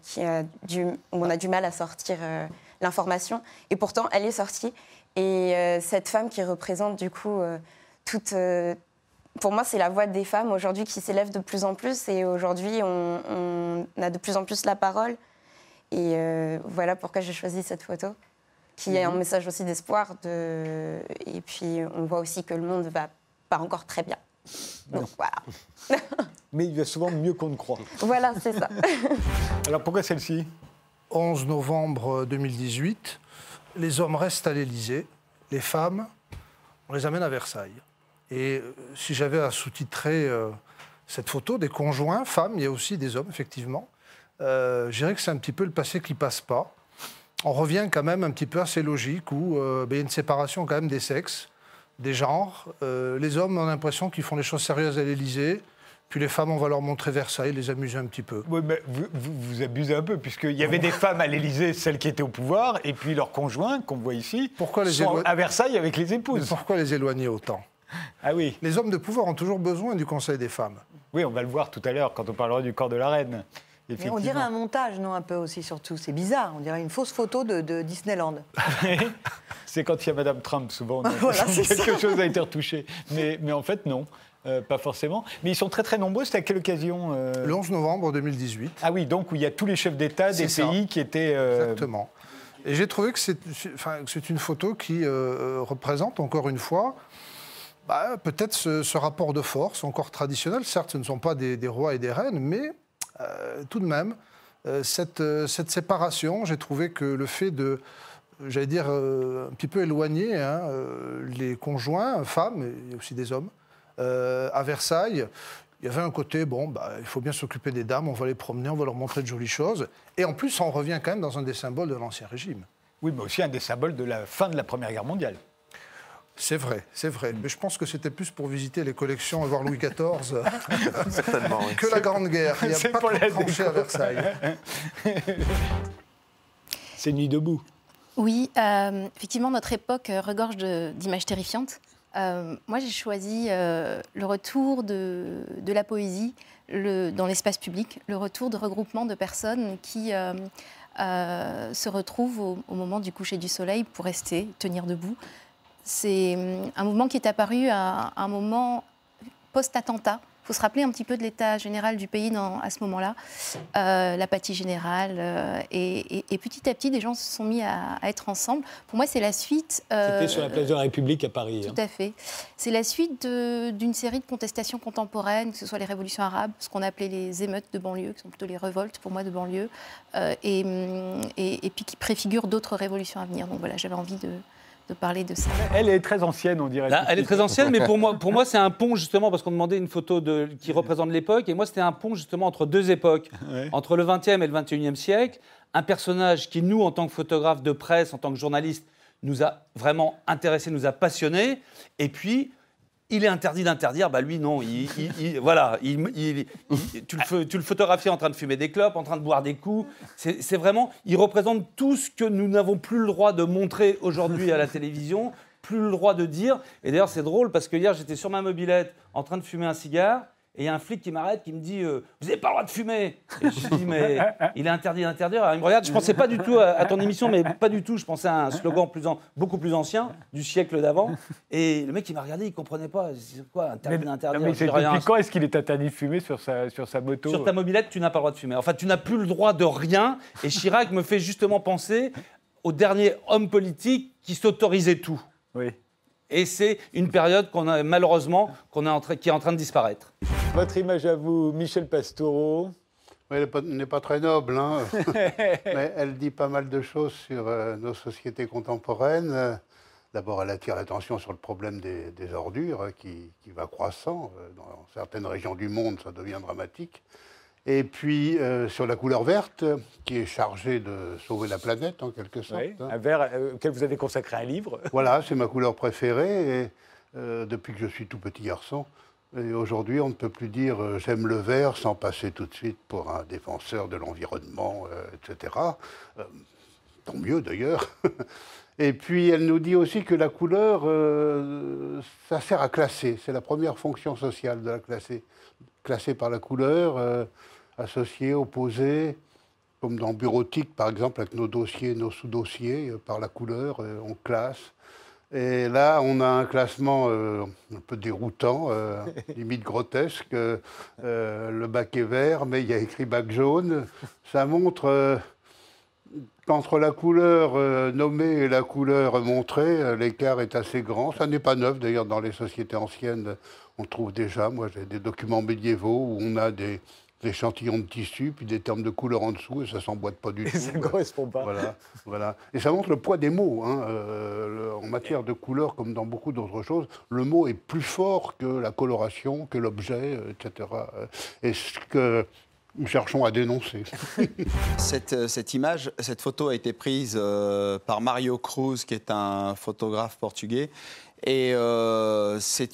où on a du mal à sortir euh, l'information. Et pourtant, elle est sortie. Et euh, cette femme qui représente du coup euh, toute... pour moi, c'est la voix des femmes aujourd'hui qui s'élève de plus en plus. Et aujourd'hui, on, a de plus en plus la parole. Et voilà pourquoi j'ai choisi cette photo, qui est un mhm. message aussi d'espoir. De... Et puis, on voit aussi que le monde va pas encore très bien. Donc voilà. Mais il va souvent mieux qu'on ne croit. Voilà, c'est ça. Alors pourquoi celle-ci? 11 novembre 2018, les hommes restent à l'Élysée, les femmes, on les amène à Versailles. Et euh, si j'avais à sous-titrer euh, cette photo, des conjoints, femmes, il y a aussi des hommes, effectivement, euh, je dirais que c'est un petit peu le passé qui passe pas. On revient quand même un petit peu à ces logiques où ben, il y a une séparation quand même des sexes des genres. Les hommes ont l'impression qu'ils font les choses sérieuses à l'Élysée. Puis les femmes, on va leur montrer Versailles, les amuser un petit peu. Oui, mais vous, vous, abusez un peu, puisqu'il y avait des femmes à l'Élysée, celles qui étaient au pouvoir, et puis leurs conjoints, qu'on voit ici, pourquoi les sont à Versailles avec les épouses. pourquoi les éloigner autant? Ah oui. Les hommes de pouvoir ont toujours besoin du Conseil des femmes. Oui, on va le voir tout à l'heure quand on parlera du corps de la reine. Mais on dirait un montage, non, un peu aussi, surtout. C'est bizarre, on dirait une fausse photo de, Disneyland. c'est quand il y a Madame Trump, souvent, quelque chose a été retouché. Mais, mais en fait, non. Euh, pas forcément. Mais ils sont très très nombreux. C'était à quelle occasion euh Le 11 novembre 2018. Ah oui, donc où il y a tous les chefs d'État des pays qui étaient. Euh, Exactement. Et j'ai trouvé que c'est enfin, une photo qui représente encore une fois bah, peut-être ce, rapport de force encore traditionnel. Certes, ce ne sont pas des, des rois et des reines, mais euh, tout de même, euh, euh, cette, séparation, j'ai trouvé que le fait de, j'allais dire, un petit peu éloigner hein, les conjoints, femmes, et aussi des hommes, à Versailles, il y avait un côté, bon, bah, il faut bien s'occuper des dames, on va les promener, on va leur montrer de jolies choses. Et en plus, on revient quand même dans un des symboles de l'Ancien Régime. Oui, mais aussi un des symboles de la fin de la Première Guerre mondiale. C'est vrai, c'est vrai. Mais je pense que c'était plus pour visiter les collections et voir Louis XIV Certainement, que la Grande Guerre. Il n'y a pas pour de tranchées à Versailles. c'est Nuit debout. Oui, euh, effectivement, notre époque regorge d'images terrifiantes. Euh, moi, j'ai choisi euh, le retour de, la poésie dans l'espace public, le retour de regroupement de personnes qui se retrouvent au, au, moment du coucher du soleil pour rester, tenir debout, c'est hum, un mouvement qui est apparu à un moment post-attentat. Il faut se rappeler un petit peu de l'état général du pays à ce moment-là, euh, l'apathie générale. Euh, et, petit à petit, des gens se sont mis à, être ensemble. Pour moi, c'est la suite. Euh, C'était sur la place de la République à Paris. Tout hein. à fait. C'est la suite d'une série de contestations contemporaines, que ce soit les révolutions arabes, ce qu'on appelait les émeutes de banlieue, qui sont plutôt les révoltes pour moi de banlieue, et, hum, et, et, puis qui préfigurent d'autres révolutions à venir. Donc voilà, j'avais envie de, de parler de ça. Elle est très ancienne, on dirait. elle est très ancienne, mais pour moi, pour moi c'est un pont justement, parce qu'on demandait une photo de, qui représente l'époque, et moi c'était un pont justement entre deux époques, entre le 20e et le 21e siècle. Un personnage qui, nous, en tant que photographe de presse, en tant que journaliste, nous a vraiment intéressés, nous a passionnés, et puis il est interdit d'interdire, bah lui non, il, voilà, tu, le, tu, le, photographies en train de fumer des clopes, en train de boire des coups, c'est vraiment, il représente tout ce que nous n'avons plus le droit de montrer aujourd'hui à la télévision, plus le droit de dire, et d'ailleurs c'est drôle parce que hier j'étais sur ma mobilette en train de fumer un cigare, Et il y a un flic qui m'arrête, qui me dit euh, Vous n'avez pas le droit de fumer Et je dis Mais il est interdit d'interdire. Il me regarde, je pensais pas du tout à, ton émission, mais pas du tout. Je pensais à un slogan plus beaucoup plus ancien, du siècle d'avant. Et le mec, il m'a regardé, il ne comprenait pas. C'est quoi, interdit d'interdire Mais, quand est-ce qu'il est interdit de fumer sur sa, sur sa moto Sur ta mobilette, tu n'as pas le droit de fumer. Enfin, tu n'as plus le droit de rien. Et Chirac me fait justement penser au dernier homme politique qui s'autorisait tout. Oui. Et c'est une période qu'on a malheureusement qu'on est qui est en train de disparaître. Votre image à vous, Michel Pastoureau. elle n'est pas très noble, hein. mais elle dit pas mal de choses sur euh, nos sociétés contemporaines. D'abord, elle attire l'attention sur le problème des, ordures hein, qui, qui, va croissant. Euh, dans certaines régions du monde, ça devient dramatique. Et puis euh, sur la couleur verte, qui est chargée de sauver la planète en quelque sorte. Oui, hein. un vert euh, auquel vous avez consacré un livre. Voilà, c'est ma couleur préférée, et, euh, depuis que je suis tout petit garçon. Et aujourd'hui, on ne peut plus dire j'aime le vert sans passer tout de suite pour un défenseur de l'environnement, etc. tant mieux d'ailleurs. Et puis elle nous dit aussi que la couleur, ça sert à classer. C'est la première fonction sociale de la classer. Classer par la couleur, associés, opposés, comme dans bureautique par exemple, avec nos dossiers, nos sous-dossiers, euh, par la couleur, euh, on classe. Et là, on a un classement euh, un peu déroutant, limite grotesque. le bac est vert, mais il y a écrit bac jaune. Ça montre qu'entre la couleur nommée et la couleur montrée, l'écart est assez grand. Ça n'est pas neuf, d'ailleurs, dans les sociétés anciennes, on trouve déjà, moi j'ai des documents médiévaux où on a des, des échantillons de tissu, puis des termes de couleur en dessous, et ça s'emboîte pas du tout. ça ne correspond pas. Voilà, voilà. Et ça montre le poids des mots. Hein. Euh, en matière de couleur, comme dans beaucoup d'autres choses, le mot est plus fort que la coloration, que l'objet, euh, etc. Et ce que nous cherchons à dénoncer. cette, euh, cette, image, cette photo a été prise par Mario Cruz, qui est un photographe portugais, et euh, c'est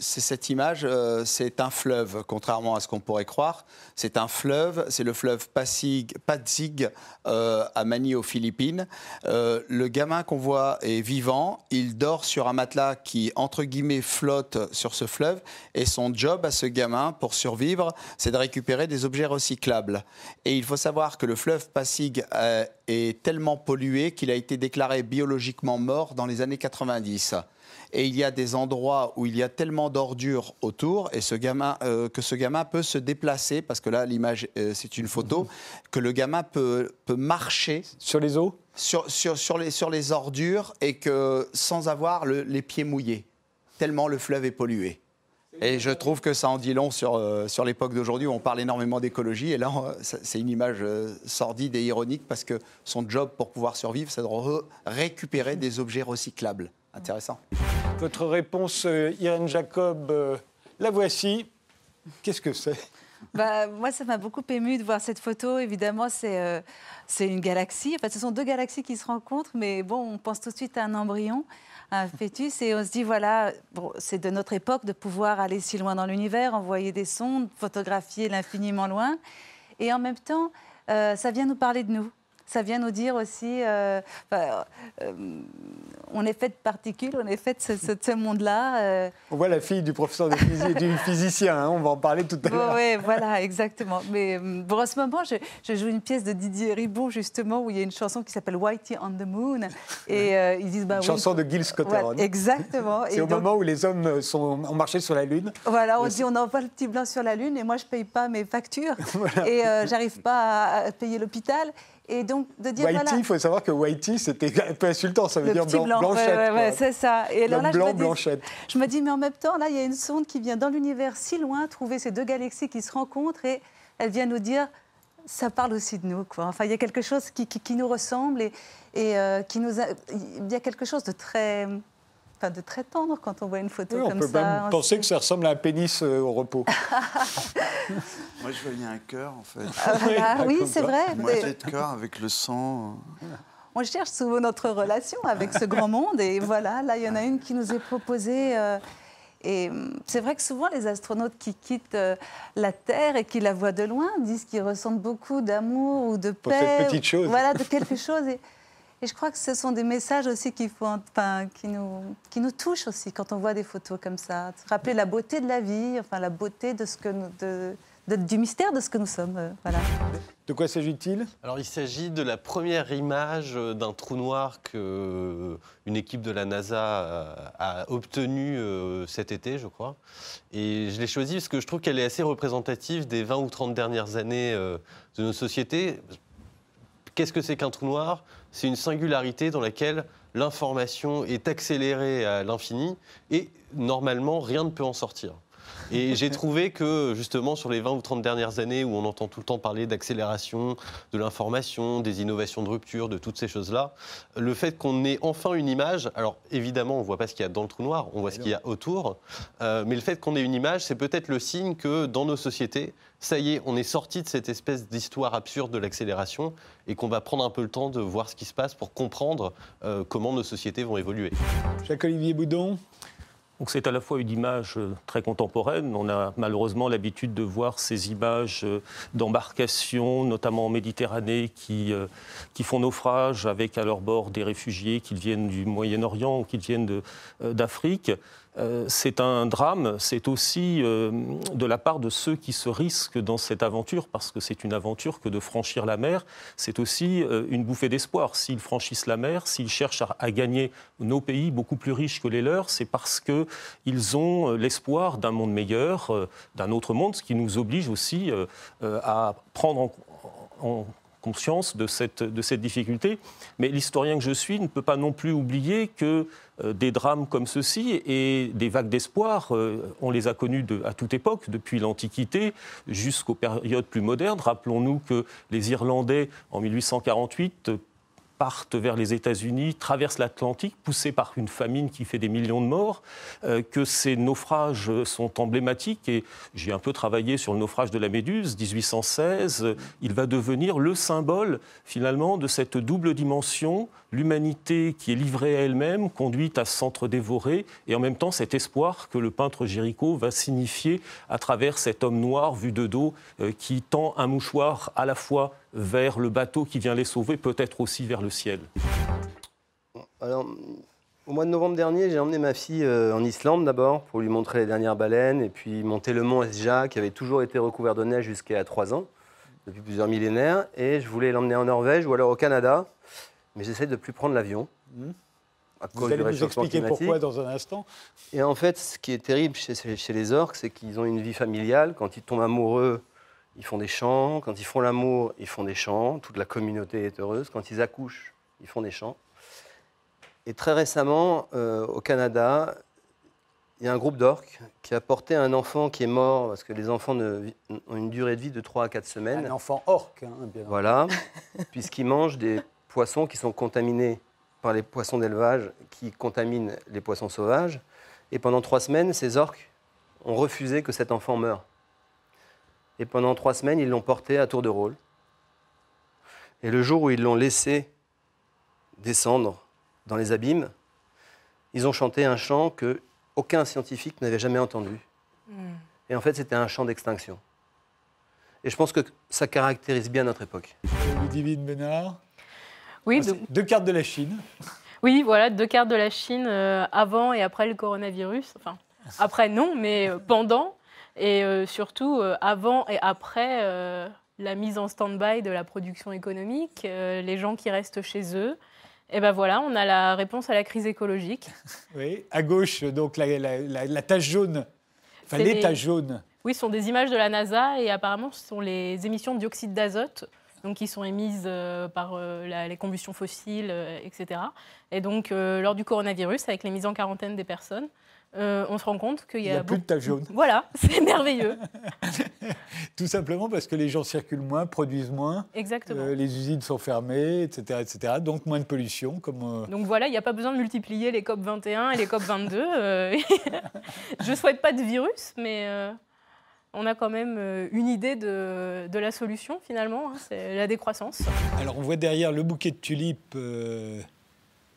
cette image, euh, c'est un fleuve, contrairement à ce qu'on pourrait croire. C'est un fleuve, c'est le fleuve Pasig euh, à Manille aux Philippines. le gamin qu'on voit est vivant, il dort sur un matelas qui, entre guillemets, flotte sur ce fleuve. Et son job à ce gamin, pour survivre, c'est de récupérer des objets recyclables. Et il faut savoir que le fleuve Pasig est tellement pollué qu'il a été déclaré biologiquement mort dans les années 90 et il y a des endroits où il y a tellement d'ordures autour et ce gamin, euh, que ce gamin peut se déplacer, parce que là l'image euh, c'est une photo, que le gamin peut, peut marcher. Sur les eaux? sur, sur, sur, les, sur les ordures et que sans avoir les pieds mouillés, tellement le fleuve est pollué. Et je trouve que ça en dit long sur, euh, sur l'époque d'aujourd'hui où on parle énormément d'écologie. Et là, c'est une image sordide et ironique parce que son job pour pouvoir survivre, c'est de récupérer des objets recyclables. Intéressant. Votre réponse, euh, Irène Jacob, euh, la voici. Qu'est-ce que c'est? Bah, moi, ça m'a beaucoup ému de voir cette photo. Évidemment, c'est euh, c'est une galaxie. Enfin, ce sont deux galaxies qui se rencontrent, mais bon, on pense tout de suite à un embryon, à un fœtus, et on se dit, voilà, bon, c'est de notre époque de pouvoir aller si loin dans l'univers, envoyer des sondes, photographier l'infiniment loin. Et en même temps, ça vient nous parler de nous ça vient nous dire aussi, euh, euh, on est fait de particules, on est fait de ce, monde-là. Euh. On voit la fille du professeur de physique, du physicien, hein, on va en parler tout à l'heure. oui, voilà, exactement. Mais bon, en ce moment, je, joue une pièce de Didier Ribon, justement, où il y a une chanson qui s'appelle Whitey on the Moon. Et ils disent, bah, une chanson de Gil Scott exactement. C'est au moment où les hommes sont, ont marché sur la Lune. Voilà, on dit, on envoie le petit blanc sur la Lune, et moi, je ne paye pas mes factures. Et j'arrive pas à payer l'hôpital. Et donc de dire Whitey, il faut savoir que Whitey, c'était un peu insultant, ça veut dire blanc, blanchette. Ouais, c'est ça. Et là, blanc, je, me blanchette. Dis, je me dis, mais en même temps, là, il y a une sonde qui vient dans l'univers si loin trouver ces deux galaxies qui se rencontrent et elle vient nous dire, ça parle aussi de nous. Quoi. Enfin, il y a quelque chose qui, qui, nous ressemble et, et euh, qui nous a, il y a quelque chose de très de très tendre quand on voit une photo comme ça. On peut même penser que ça ressemble à un pénis euh, au repos. Moi, je voyais un cœur, en fait. Ah, oui, c'est vrai. Une moitié de cœur avec le sang. On cherche souvent notre relation avec ce grand monde. Et voilà, là, il y en a une qui nous est proposée. Euh, et hum, c'est vrai que souvent, les astronautes qui quittent euh, la Terre et qui la voient de loin disent qu'ils ressentent beaucoup d'amour ou de paix. Pour cette petite chose. Voilà, de quelque chose. Et, Et je crois que ce sont des messages aussi qui, font, enfin, qui, nous, qui nous touchent aussi quand on voit des photos comme ça. Rappeler la beauté de la vie, enfin la beauté de ce que nous, de, du mystère de ce que nous sommes. Euh, voilà. De quoi s'agit-il? Alors, il s'agit de la première image d'un trou noir que euh, une équipe de la NASA a, obtenu euh, cet été, je crois. Et je l'ai choisie parce que je trouve qu'elle est assez représentative des 20 ou 30 dernières années de nos sociétés. Qu'est-ce que c'est qu'un trou noir? C'est une singularité dans laquelle l'information est accélérée à l'infini et normalement rien ne peut en sortir. Et j'ai trouvé que, justement, sur les 20 ou 30 dernières années où on entend tout le temps parler d'accélération, de l'information, des innovations de rupture, de toutes ces choses-là, le fait qu'on ait enfin une image, alors évidemment, on ne voit pas ce qu'il y a dans le trou noir, on voit ce qu'il y a autour, euh, mais le fait qu'on ait une image, c'est peut-être le signe que dans nos sociétés, ça y est, on est sorti de cette espèce d'histoire absurde de l'accélération et qu'on va prendre un peu le temps de voir ce qui se passe pour comprendre euh, comment nos sociétés vont évoluer. Jacques-Olivier Boudon donc c'est à la fois une image euh, très contemporaine. On a malheureusement l'habitude de voir ces images euh, d'embarcations, notamment en Méditerranée, qui, euh, qui font naufrage avec à leur bord des réfugiés, qu'ils viennent du Moyen-Orient ou qu'ils viennent d'Afrique. Euh, c'est un drame, c'est aussi euh, de la part de ceux qui se risquent dans cette aventure, parce que c'est une aventure que de franchir la mer, c'est aussi euh, une bouffée d'espoir. S'ils franchissent la mer, s'ils cherchent à, gagner nos pays beaucoup plus riches que les leurs, c'est parce qu'ils ont l'espoir d'un monde meilleur, d'un autre monde, ce qui nous oblige aussi à prendre en conscience de cette, difficulté. Mais l'historien que je suis ne peut pas non plus oublier que euh, des drames comme ceux-ci et des vagues d'espoir, euh, on les a connus à toute époque, depuis l'Antiquité jusqu'aux périodes plus modernes. Rappelons-nous que les Irlandais, en 1848, partent vers les États-Unis, traversent l'Atlantique, poussés par une famine qui fait des millions de morts, euh, que ces naufrages sont emblématiques. Et j'ai un peu travaillé sur le naufrage de la Méduse, 1816. Il va devenir le symbole, finalement, de cette double dimension, l'humanité qui est livrée à elle-même, conduite à s'entre-dévorer, et en même temps cet espoir que le peintre Géricault va signifier à travers cet homme noir vu de dos euh, qui tend un mouchoir à la fois vers le bateau qui vient les sauver, peut-être aussi vers le ciel au mois de novembre dernier, j'ai emmené ma fille euh, en Islande d'abord pour lui montrer les dernières baleines et puis monter le mont Esja qui avait toujours été recouvert de neige jusqu'à 3 ans, depuis plusieurs millénaires. Et je voulais l'emmener en Norvège ou alors au Canada, mais j'essaie de ne plus prendre l'avion. Mmh. Vous allez nous expliquer pourquoi dans un instant. Et en fait, ce qui est terrible chez, chez les orques, c'est qu'ils ont une vie familiale. Quand ils tombent amoureux, ils font des chants. Quand ils font l'amour, ils font des chants. Toute la communauté est heureuse. Quand ils accouchent, ils font des chants. Et très récemment, euh, au Canada, il y a un groupe d'orques qui a porté un enfant qui est mort, parce que les enfants ont une durée de vie de 3 à 4 semaines. Un enfant orque, hein, bien Voilà, puisqu'ils mangent des poissons qui sont contaminés par les poissons d'élevage qui contaminent les poissons sauvages. Et pendant 3 semaines, ces orques ont refusé que cet enfant meure. Et pendant trois semaines, ils l'ont porté à tour de rôle. Et le jour où ils l'ont laissé descendre dans les abîmes, ils ont chanté un chant que aucun scientifique n'avait jamais entendu. Hmm. Et en fait, c'était un chant d'extinction. Et je pense que ça caractérise bien notre époque. Ludivine Ménard Oui, ah, deux cartes de la Chine. Oui, voilà, deux cartes de la Chine euh, avant et après le coronavirus. Enfin, après non, mais euh, pendant et euh, surtout euh, avant et après la mise en stand-by de la production économique, les gens qui restent chez eux. Et ben voilà, on a la réponse à la crise écologique. Oui, à gauche, donc la, la, tache jaune, enfin les taches jaunes. Oui, ce sont des images de la NASA et apparemment ce sont les émissions de dioxyde d'azote donc qui sont émises par les combustions fossiles, etc. Et donc, lors du coronavirus, avec les mises en quarantaine des personnes, euh, on se rend compte qu'il y a. Il n'y a plus de taches jaunes. Voilà, c'est merveilleux. Tout simplement parce que les gens circulent moins, produisent moins. Exactement. Euh, les usines sont fermées, etc., etc. Donc moins de pollution. Comme, euh, Donc voilà, il n'y a pas besoin de multiplier les COP 21 et les COP 22. Je ne souhaite pas de virus, mais on a quand même une idée de, la solution finalement, hein, c'est la décroissance. Alors on voit derrière le bouquet de tulipes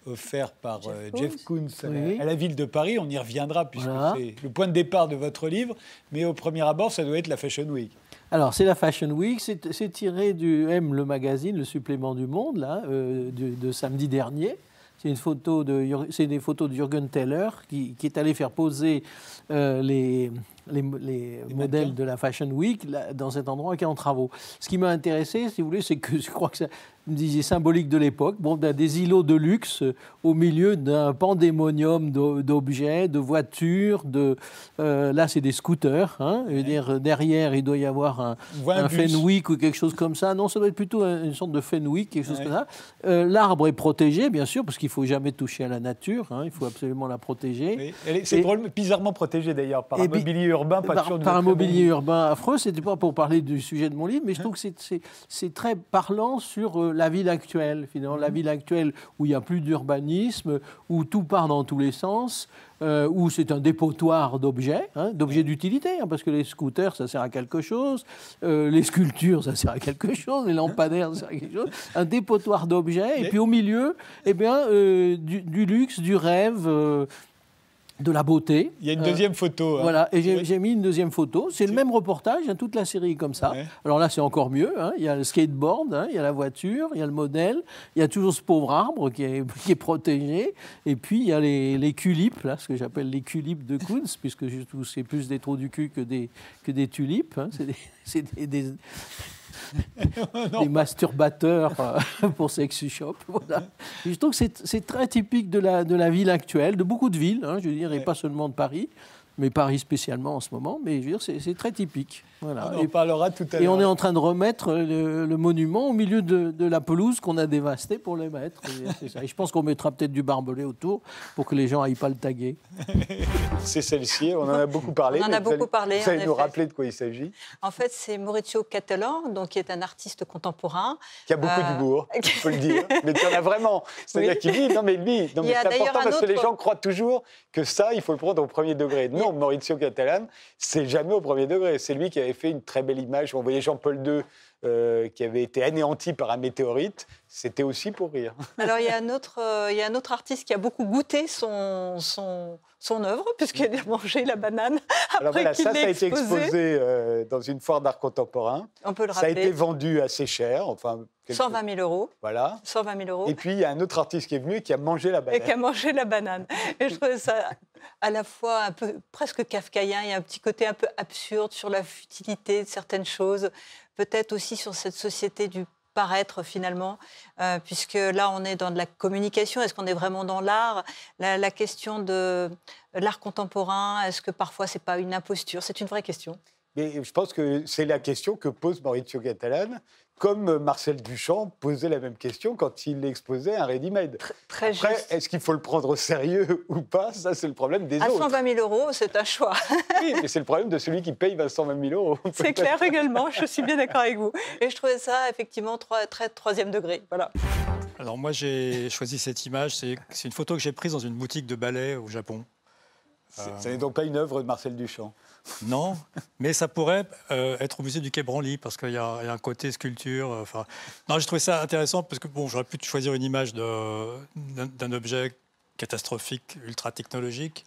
offert par euh, Jeff Jeff Koons à, la- Oui. à la ville de Paris. On y reviendra puisque Voilà. c'est le point de départ de votre livre. Mais au premier abord, ça doit être la Fashion Week. Alors, c'est la Fashion Week, c'est tiré du M, le magazine, le supplément du Monde, là, euh, de, de samedi dernier. C'est une photo de, des photos de Jürgen Teller qui, qui est allé faire poser euh, les, les, les modèles de la Fashion Week là, dans cet endroit qui est en travaux. Ce qui m'a intéressé, si vous voulez, c'est que je crois que ça me disait symbolique de l'époque. Bon, ben, des îlots de luxe euh, au milieu d'un pandémonium d'o- d'objets, de voitures, de euh, là c'est des scooters. Hein, dire derrière il doit y avoir un, un. Fenwick ou quelque chose comme ça. Non, ça doit être plutôt un- une sorte de Fenwick, quelque chose Ouais. comme ça. Euh, L'arbre est protégé, bien sûr, parce qu'il faut jamais toucher à la nature. hein, il faut absolument la protéger. C'est bizarrement protégé d'ailleurs par et un bi- mobilier urbain, pas par, sûr de par un mobilier urbain affreux. C'était pas pour parler du sujet de mon livre, mais je trouve que c'est- très parlant sur euh, la ville actuelle, finalement, la ville actuelle où il n'y a plus d'urbanisme, où tout part dans tous les sens. euh, où c'est un dépotoir d'objets, hein, d'objets d'utilité, hein, parce que les scooters, ça sert à quelque chose, euh, les sculptures, ça sert à quelque chose, les lampadaires, ça sert à quelque chose, un dépotoir d'objets, et puis au milieu, eh bien, euh, du, du luxe, du rêve, de la beauté. Il y a une Euh, deuxième photo. hein. Voilà, et j'ai mis une deuxième photo. C'est le même reportage, hein, toute la série comme ça. Alors là, c'est encore mieux. hein. Il y a le skateboard, hein, il y a la voiture, il y a le modèle, il y a toujours ce pauvre arbre qui est, qui est protégé. Et puis, il y a les, les culipes, là, ce que j'appelle les culipes de Kunz, puisque c'est plus des trous du cul que des, que des tulipes. C'est des, c'est des- des- des masturbateurs euh, pour Sexy Shop. Voilà. Je trouve que c'est très typique de la, de la ville actuelle, de beaucoup de villes, hein, je veux dire, et pas seulement de Paris, mais Paris spécialement en ce moment. Mais je veux dire, c'est très typique. Voilà. On en et, parlera tout à et l'heure. on est en train de remettre le, le monument au milieu de, de la pelouse qu'on a dévastée pour le mettre. Et ça. Et je pense qu'on mettra peut-être du barbelé autour pour que les gens aillent pas le taguer. C'est celle-ci, on en a beaucoup parlé. On en a vous allez- beaucoup parlé, Vous allez en nous effet. rappeler de quoi il s'agit En fait, c'est Maurizio Cattelan, donc qui est un artiste contemporain. Qui a beaucoup Euh, d'humour, on peut le dire. Mais qui en a vraiment. C'est-à-dire Oui. qu'il dit, non mais lui, non, Il y mais a c'est important parce que les gens croient toujours que ça, il faut le prendre au premier degré. Non, Maurizio Catalan, c'est jamais au premier degré. C'est lui qui avait fait une très belle image. On voyait Jean-Paul II euh, qui avait été anéanti par un météorite. C'était aussi pour rire. Alors, il y, a un autre, euh, il y a un autre artiste qui a beaucoup goûté son, son, son œuvre, puisqu'il a mangé la banane après Alors voilà, ça, ça a été exposé. euh, dans une foire d'art contemporain. On peut le Ça a rappeler. été vendu assez cher. Enfin, quelque- 120 000 euros. Voilà. 120 000 euros. Et puis, il y a un autre artiste qui est venu et qui a mangé la et banane. qui a mangé la banane. Et je trouvais ça à la fois un peu presque kafkaïen, il y a un petit côté un peu absurde sur la futilité de certaines choses, peut-être aussi sur cette société du paraître finalement, euh, puisque là on est dans de la communication, est-ce qu'on est vraiment dans l'art? La, question de l'art contemporain, est-ce que parfois c'est pas une imposture? C'est une vraie question. Mais je pense que c'est la question que pose Maurizio Catalan, comme Marcel Duchamp posait la même question quand il exposait un ready-made. Très Après, juste. est-ce qu'il faut le prendre au sérieux ou pas? Ça, c'est le problème des À autres. 120 000 euros, c'est un choix. Oui, mais c'est le problème de celui qui paye 120 000 euros. C'est clair également, je suis bien d'accord avec vous. Et je trouvais ça effectivement trois- très troisième degré. Voilà. Alors moi j'ai choisi cette image, c'est une photo que j'ai prise dans une boutique de ballet au Japon. Ce n'est donc pas une œuvre de Marcel Duchamp. Non, mais ça pourrait euh, être au musée du Quai Branly parce qu'il y, a il y a un côté sculpture. euh, non, j'ai trouvé ça intéressant parce que bon, j'aurais pu choisir une image d'un objet catastrophique, ultra technologique.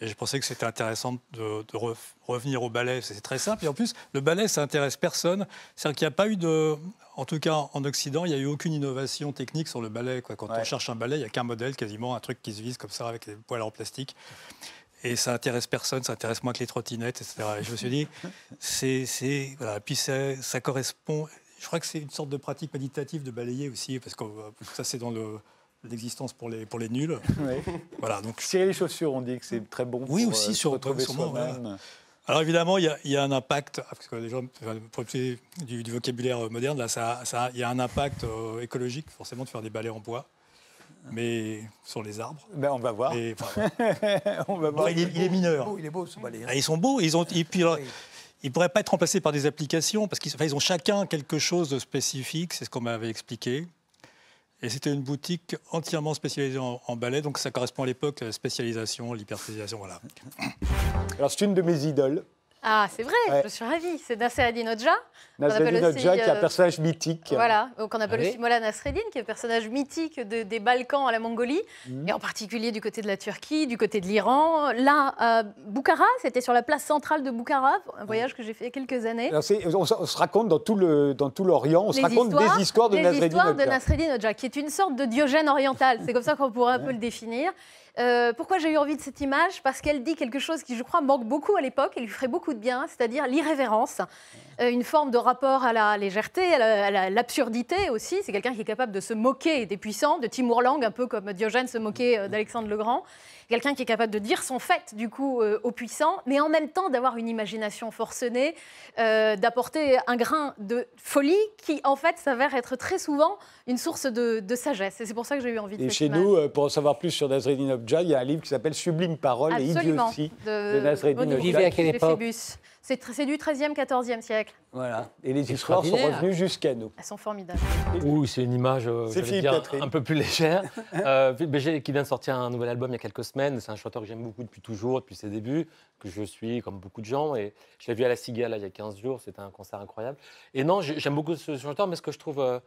Et je pensais que c'était intéressant de, de re- revenir au ballet. C'est très simple. Et en plus, le ballet, ça intéresse personne. C'est-à-dire qu'il n'y a pas eu de. En tout cas, en Occident, il n'y a eu aucune innovation technique sur le ballet. Quoi. Quand on cherche un ballet, il n'y a qu'un modèle, quasiment, un truc qui se vise comme ça avec des poils en plastique. Et ça intéresse personne, ça intéresse moins que les trottinettes, etc. Et je me suis dit, c'est. c'est- Voilà. Puis ça, ça correspond. Je crois que c'est une sorte de pratique méditative de balayer aussi, parce que euh, ça, c'est dans le l'existence pour les, pour les nuls. Voilà, donc Cirer les chaussures, on dit que c'est très bon oui, pour aussi euh, se sur retrouver soi-même. voilà. Alors évidemment, il y, y a un impact, parce que les gens, pour utiliser du, du vocabulaire moderne, là, ça- il y a un impact euh, écologique, forcément, de faire des balais en bois, mais sur les arbres. Ben, on va voir. Et, enfin, on va Bon, voir. il, est, il est mineur. Oh, il est beau ce balai. hein. Ah, Ils sont beaux. Ils ont, et puis, alors, ils ne pourraient pas être remplacés par des applications parce qu'ils enfin, ils ont chacun quelque chose de spécifique. C'est ce qu'on m'avait expliqué. Et c'était une boutique entièrement spécialisée en, en ballet. Donc ça correspond à l'époque à la spécialisation, l'hyperspécialisation. Voilà. Alors, c'est une de mes idoles. Ah, c'est vrai, Ouais. je suis ravie. C'est Nasser Adinodja. qu'on Nasreddin appelle aussi, Hodja, qui est un euh, personnage mythique. Voilà, donc on appelle oui. aussi Mola Nasreddin, qui est un personnage mythique de- des Balkans à la Mongolie, Mhm. et en particulier du côté de la Turquie, du côté de l'Iran. Là, à Boukhara, c'était sur la place centrale de Boukhara, un voyage que j'ai fait il y a quelques années. Alors, on, se- on se raconte dans tout le dans tout l'Orient, on se raconte des histoires de des Nasreddin histoires de. Nasreddin qui est une sorte de Diogène oriental. C'est comme ça qu'on pourrait un peu le définir. Euh, pourquoi j'ai eu envie de cette image? Parce qu'elle dit quelque chose qui, je crois, manque beaucoup à l'époque et lui ferait beaucoup de bien, c'est-à-dire l'irrévérence, Euh, une forme de rapport à la légèreté, à la- à la- l'absurdité aussi. C'est quelqu'un qui est capable de se moquer des puissants, de Timur Lang, un peu comme Diogène se moquait euh, d'Alexandre le Grand. Quelqu'un qui est capable de dire son fait, du coup, euh, aux puissants, mais en même temps d'avoir une imagination forcenée, euh, d'apporter un grain de folie qui, en fait, s'avère être très souvent une source de, de sagesse. Et c'est pour ça que j'ai eu envie de Et chez image. nous, euh, pour en savoir plus sur Nasreddin Hodja, il y a un livre qui s'appelle Sublime Parole et Absolument. idiotie de, Nasreddin René Hodja. de Phébus. C'est du 13e, 14e siècle. Voilà. Et les histoires sont revenues jusqu'à nous. Elles sont formidables. Ouh, c'est une image euh, dire, un peu plus légère. Euh, BG qui vient de sortir un nouvel album il y a quelques semaines. C'est un chanteur que j'aime beaucoup depuis toujours, depuis ses débuts, que je suis comme beaucoup de gens. Et je l'ai vu à la Cigale là, il y a 15 jours. C'était un concert incroyable. Et non, j'ai- j'aime beaucoup ce chanteur, mais ce que je trouve. euh,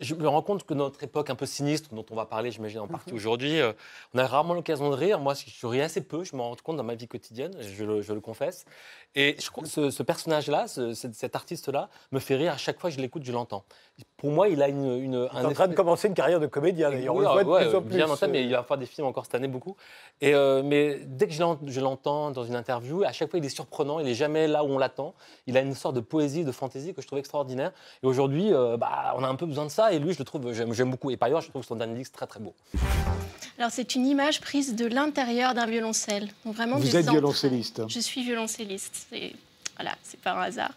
je me rends compte que notre époque un peu sinistre, dont on va parler, j'imagine, en partie aujourd'hui, euh, on a rarement l'occasion de rire. Moi, je ris assez peu, je m'en rends compte dans ma vie quotidienne, je le, je le confesse. Et je crois que ce, ce personnage-là, ce- cet, artiste-là, me fait rire à chaque fois que je l'écoute, je l'entends. Pour moi, il a une. une Il est en train de commencer une carrière de comédien, d'ailleurs. On oui, le voit de plus en bien mais il va faire des films encore cette année beaucoup. Et euh, mais dès que je l'ent- je l'entends dans une interview, à chaque fois il est surprenant, il est jamais là où on l'attend. Il a une sorte de poésie, de fantaisie que je trouve extraordinaire. Et aujourd'hui, euh, bah, on a un peu besoin de ça. Et lui, je le trouve, j'aime j'aime beaucoup. Et par ailleurs, je trouve son Dan Lix très très beau. Alors c'est une image prise de l'intérieur d'un violoncelle. Donc vraiment Vous êtes entrailles. violoncelliste. Je suis violoncelliste. C'est voilà, c'est pas un hasard.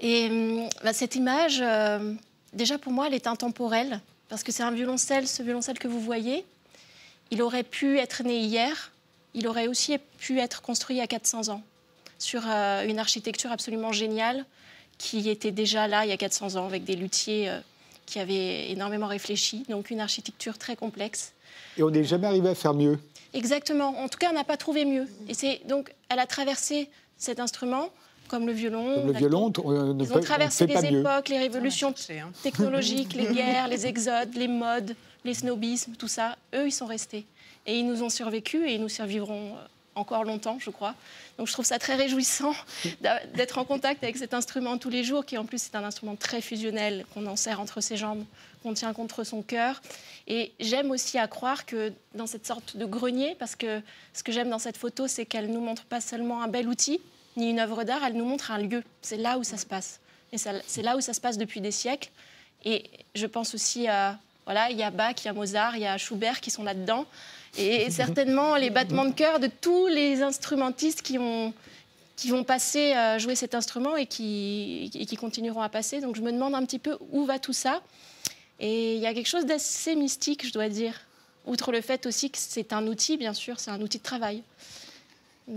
Et hum, bah, cette image, euh, déjà pour moi, elle est intemporelle parce que c'est un violoncelle. Ce violoncelle que vous voyez, il aurait pu être né hier. Il aurait aussi pu être construit à 400 ans sur euh, une architecture absolument géniale qui était déjà là il y a 400 ans avec des luthiers euh, qui avaient énormément réfléchi. Donc une architecture très complexe. Et on n'est jamais arrivé à faire mieux. Exactement. En tout cas, on n'a pas trouvé mieux. Et c'est donc, elle a traversé cet instrument, comme le violon. Comme le violon, on ne Ils peut- ont on traversé les mieux. époques, les révolutions technologiques, les guerres, les exodes, les modes, les snobismes, tout ça. Eux, ils sont restés. Et ils nous ont survécu et ils nous survivront euh, encore longtemps, je crois. Donc je trouve ça très réjouissant d'être en contact avec cet instrument tous les jours, qui en plus est un instrument très fusionnel, qu'on enserre entre ses jambes, qu'on tient contre son cœur. Et j'aime aussi à croire que dans cette sorte de grenier, parce que ce que j'aime dans cette photo, c'est qu'elle nous montre pas seulement un bel outil, ni une œuvre d'art, elle nous montre un lieu. C'est là où ça se passe. Et c'est là où ça se passe depuis des siècles. Et je pense aussi à, voilà, il y a Bach, il y a Mozart, il y a Schubert qui sont là-dedans. Et certainement les battements de cœur de tous les instrumentistes qui, ont, qui vont passer à jouer cet instrument et qui continueront à passer. Donc je me demande un petit peu où va tout ça. Et il y a quelque chose d'assez mystique, je dois dire. Outre le fait aussi que c'est un outil, bien sûr, c'est un outil de travail.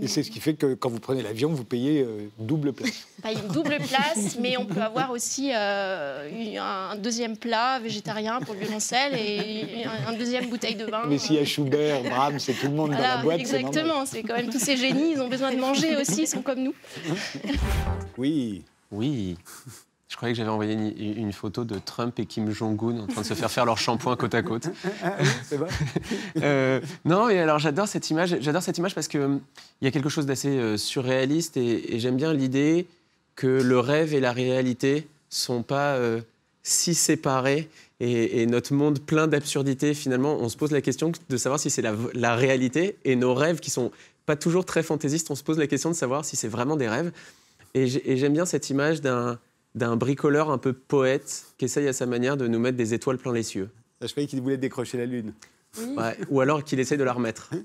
Et c'est ce qui fait que quand vous prenez l'avion, vous payez euh, double place. Pas une double place, mais on peut avoir aussi euh, un deuxième plat végétarien pour le violoncelle et un, un deuxième bouteille de vin. Mais s'il y a Schubert, Brahms, c'est tout le monde dans la boîte. exactement, c'est quand même tous ces génies, ils ont besoin de manger aussi, ils sont comme nous. Oui. Oui. Je croyais que j'avais envoyé une, une photo de Trump et Kim Jong-un en train de se faire faire leur shampoing côte à côte. C'est vrai. Euh, non, mais alors j'adore cette image. J'adore cette image parce que hum, il y a quelque chose d'assez euh, surréaliste et, et j'aime bien l'idée que le rêve et la réalité sont pas euh, si séparés et, et notre monde plein d'absurdités. Finalement, on se pose la question de savoir si c'est la, la réalité et nos rêves qui sont pas toujours très fantaisistes. On se pose la question de savoir si c'est vraiment des rêves. Et et j'aime bien cette image d'un d'un bricoleur un peu poète qui essaye à sa manière de nous mettre des étoiles plein les cieux. Je croyais qu'il voulait décrocher la lune. Ouais, ou alors qu'il essaye de la remettre.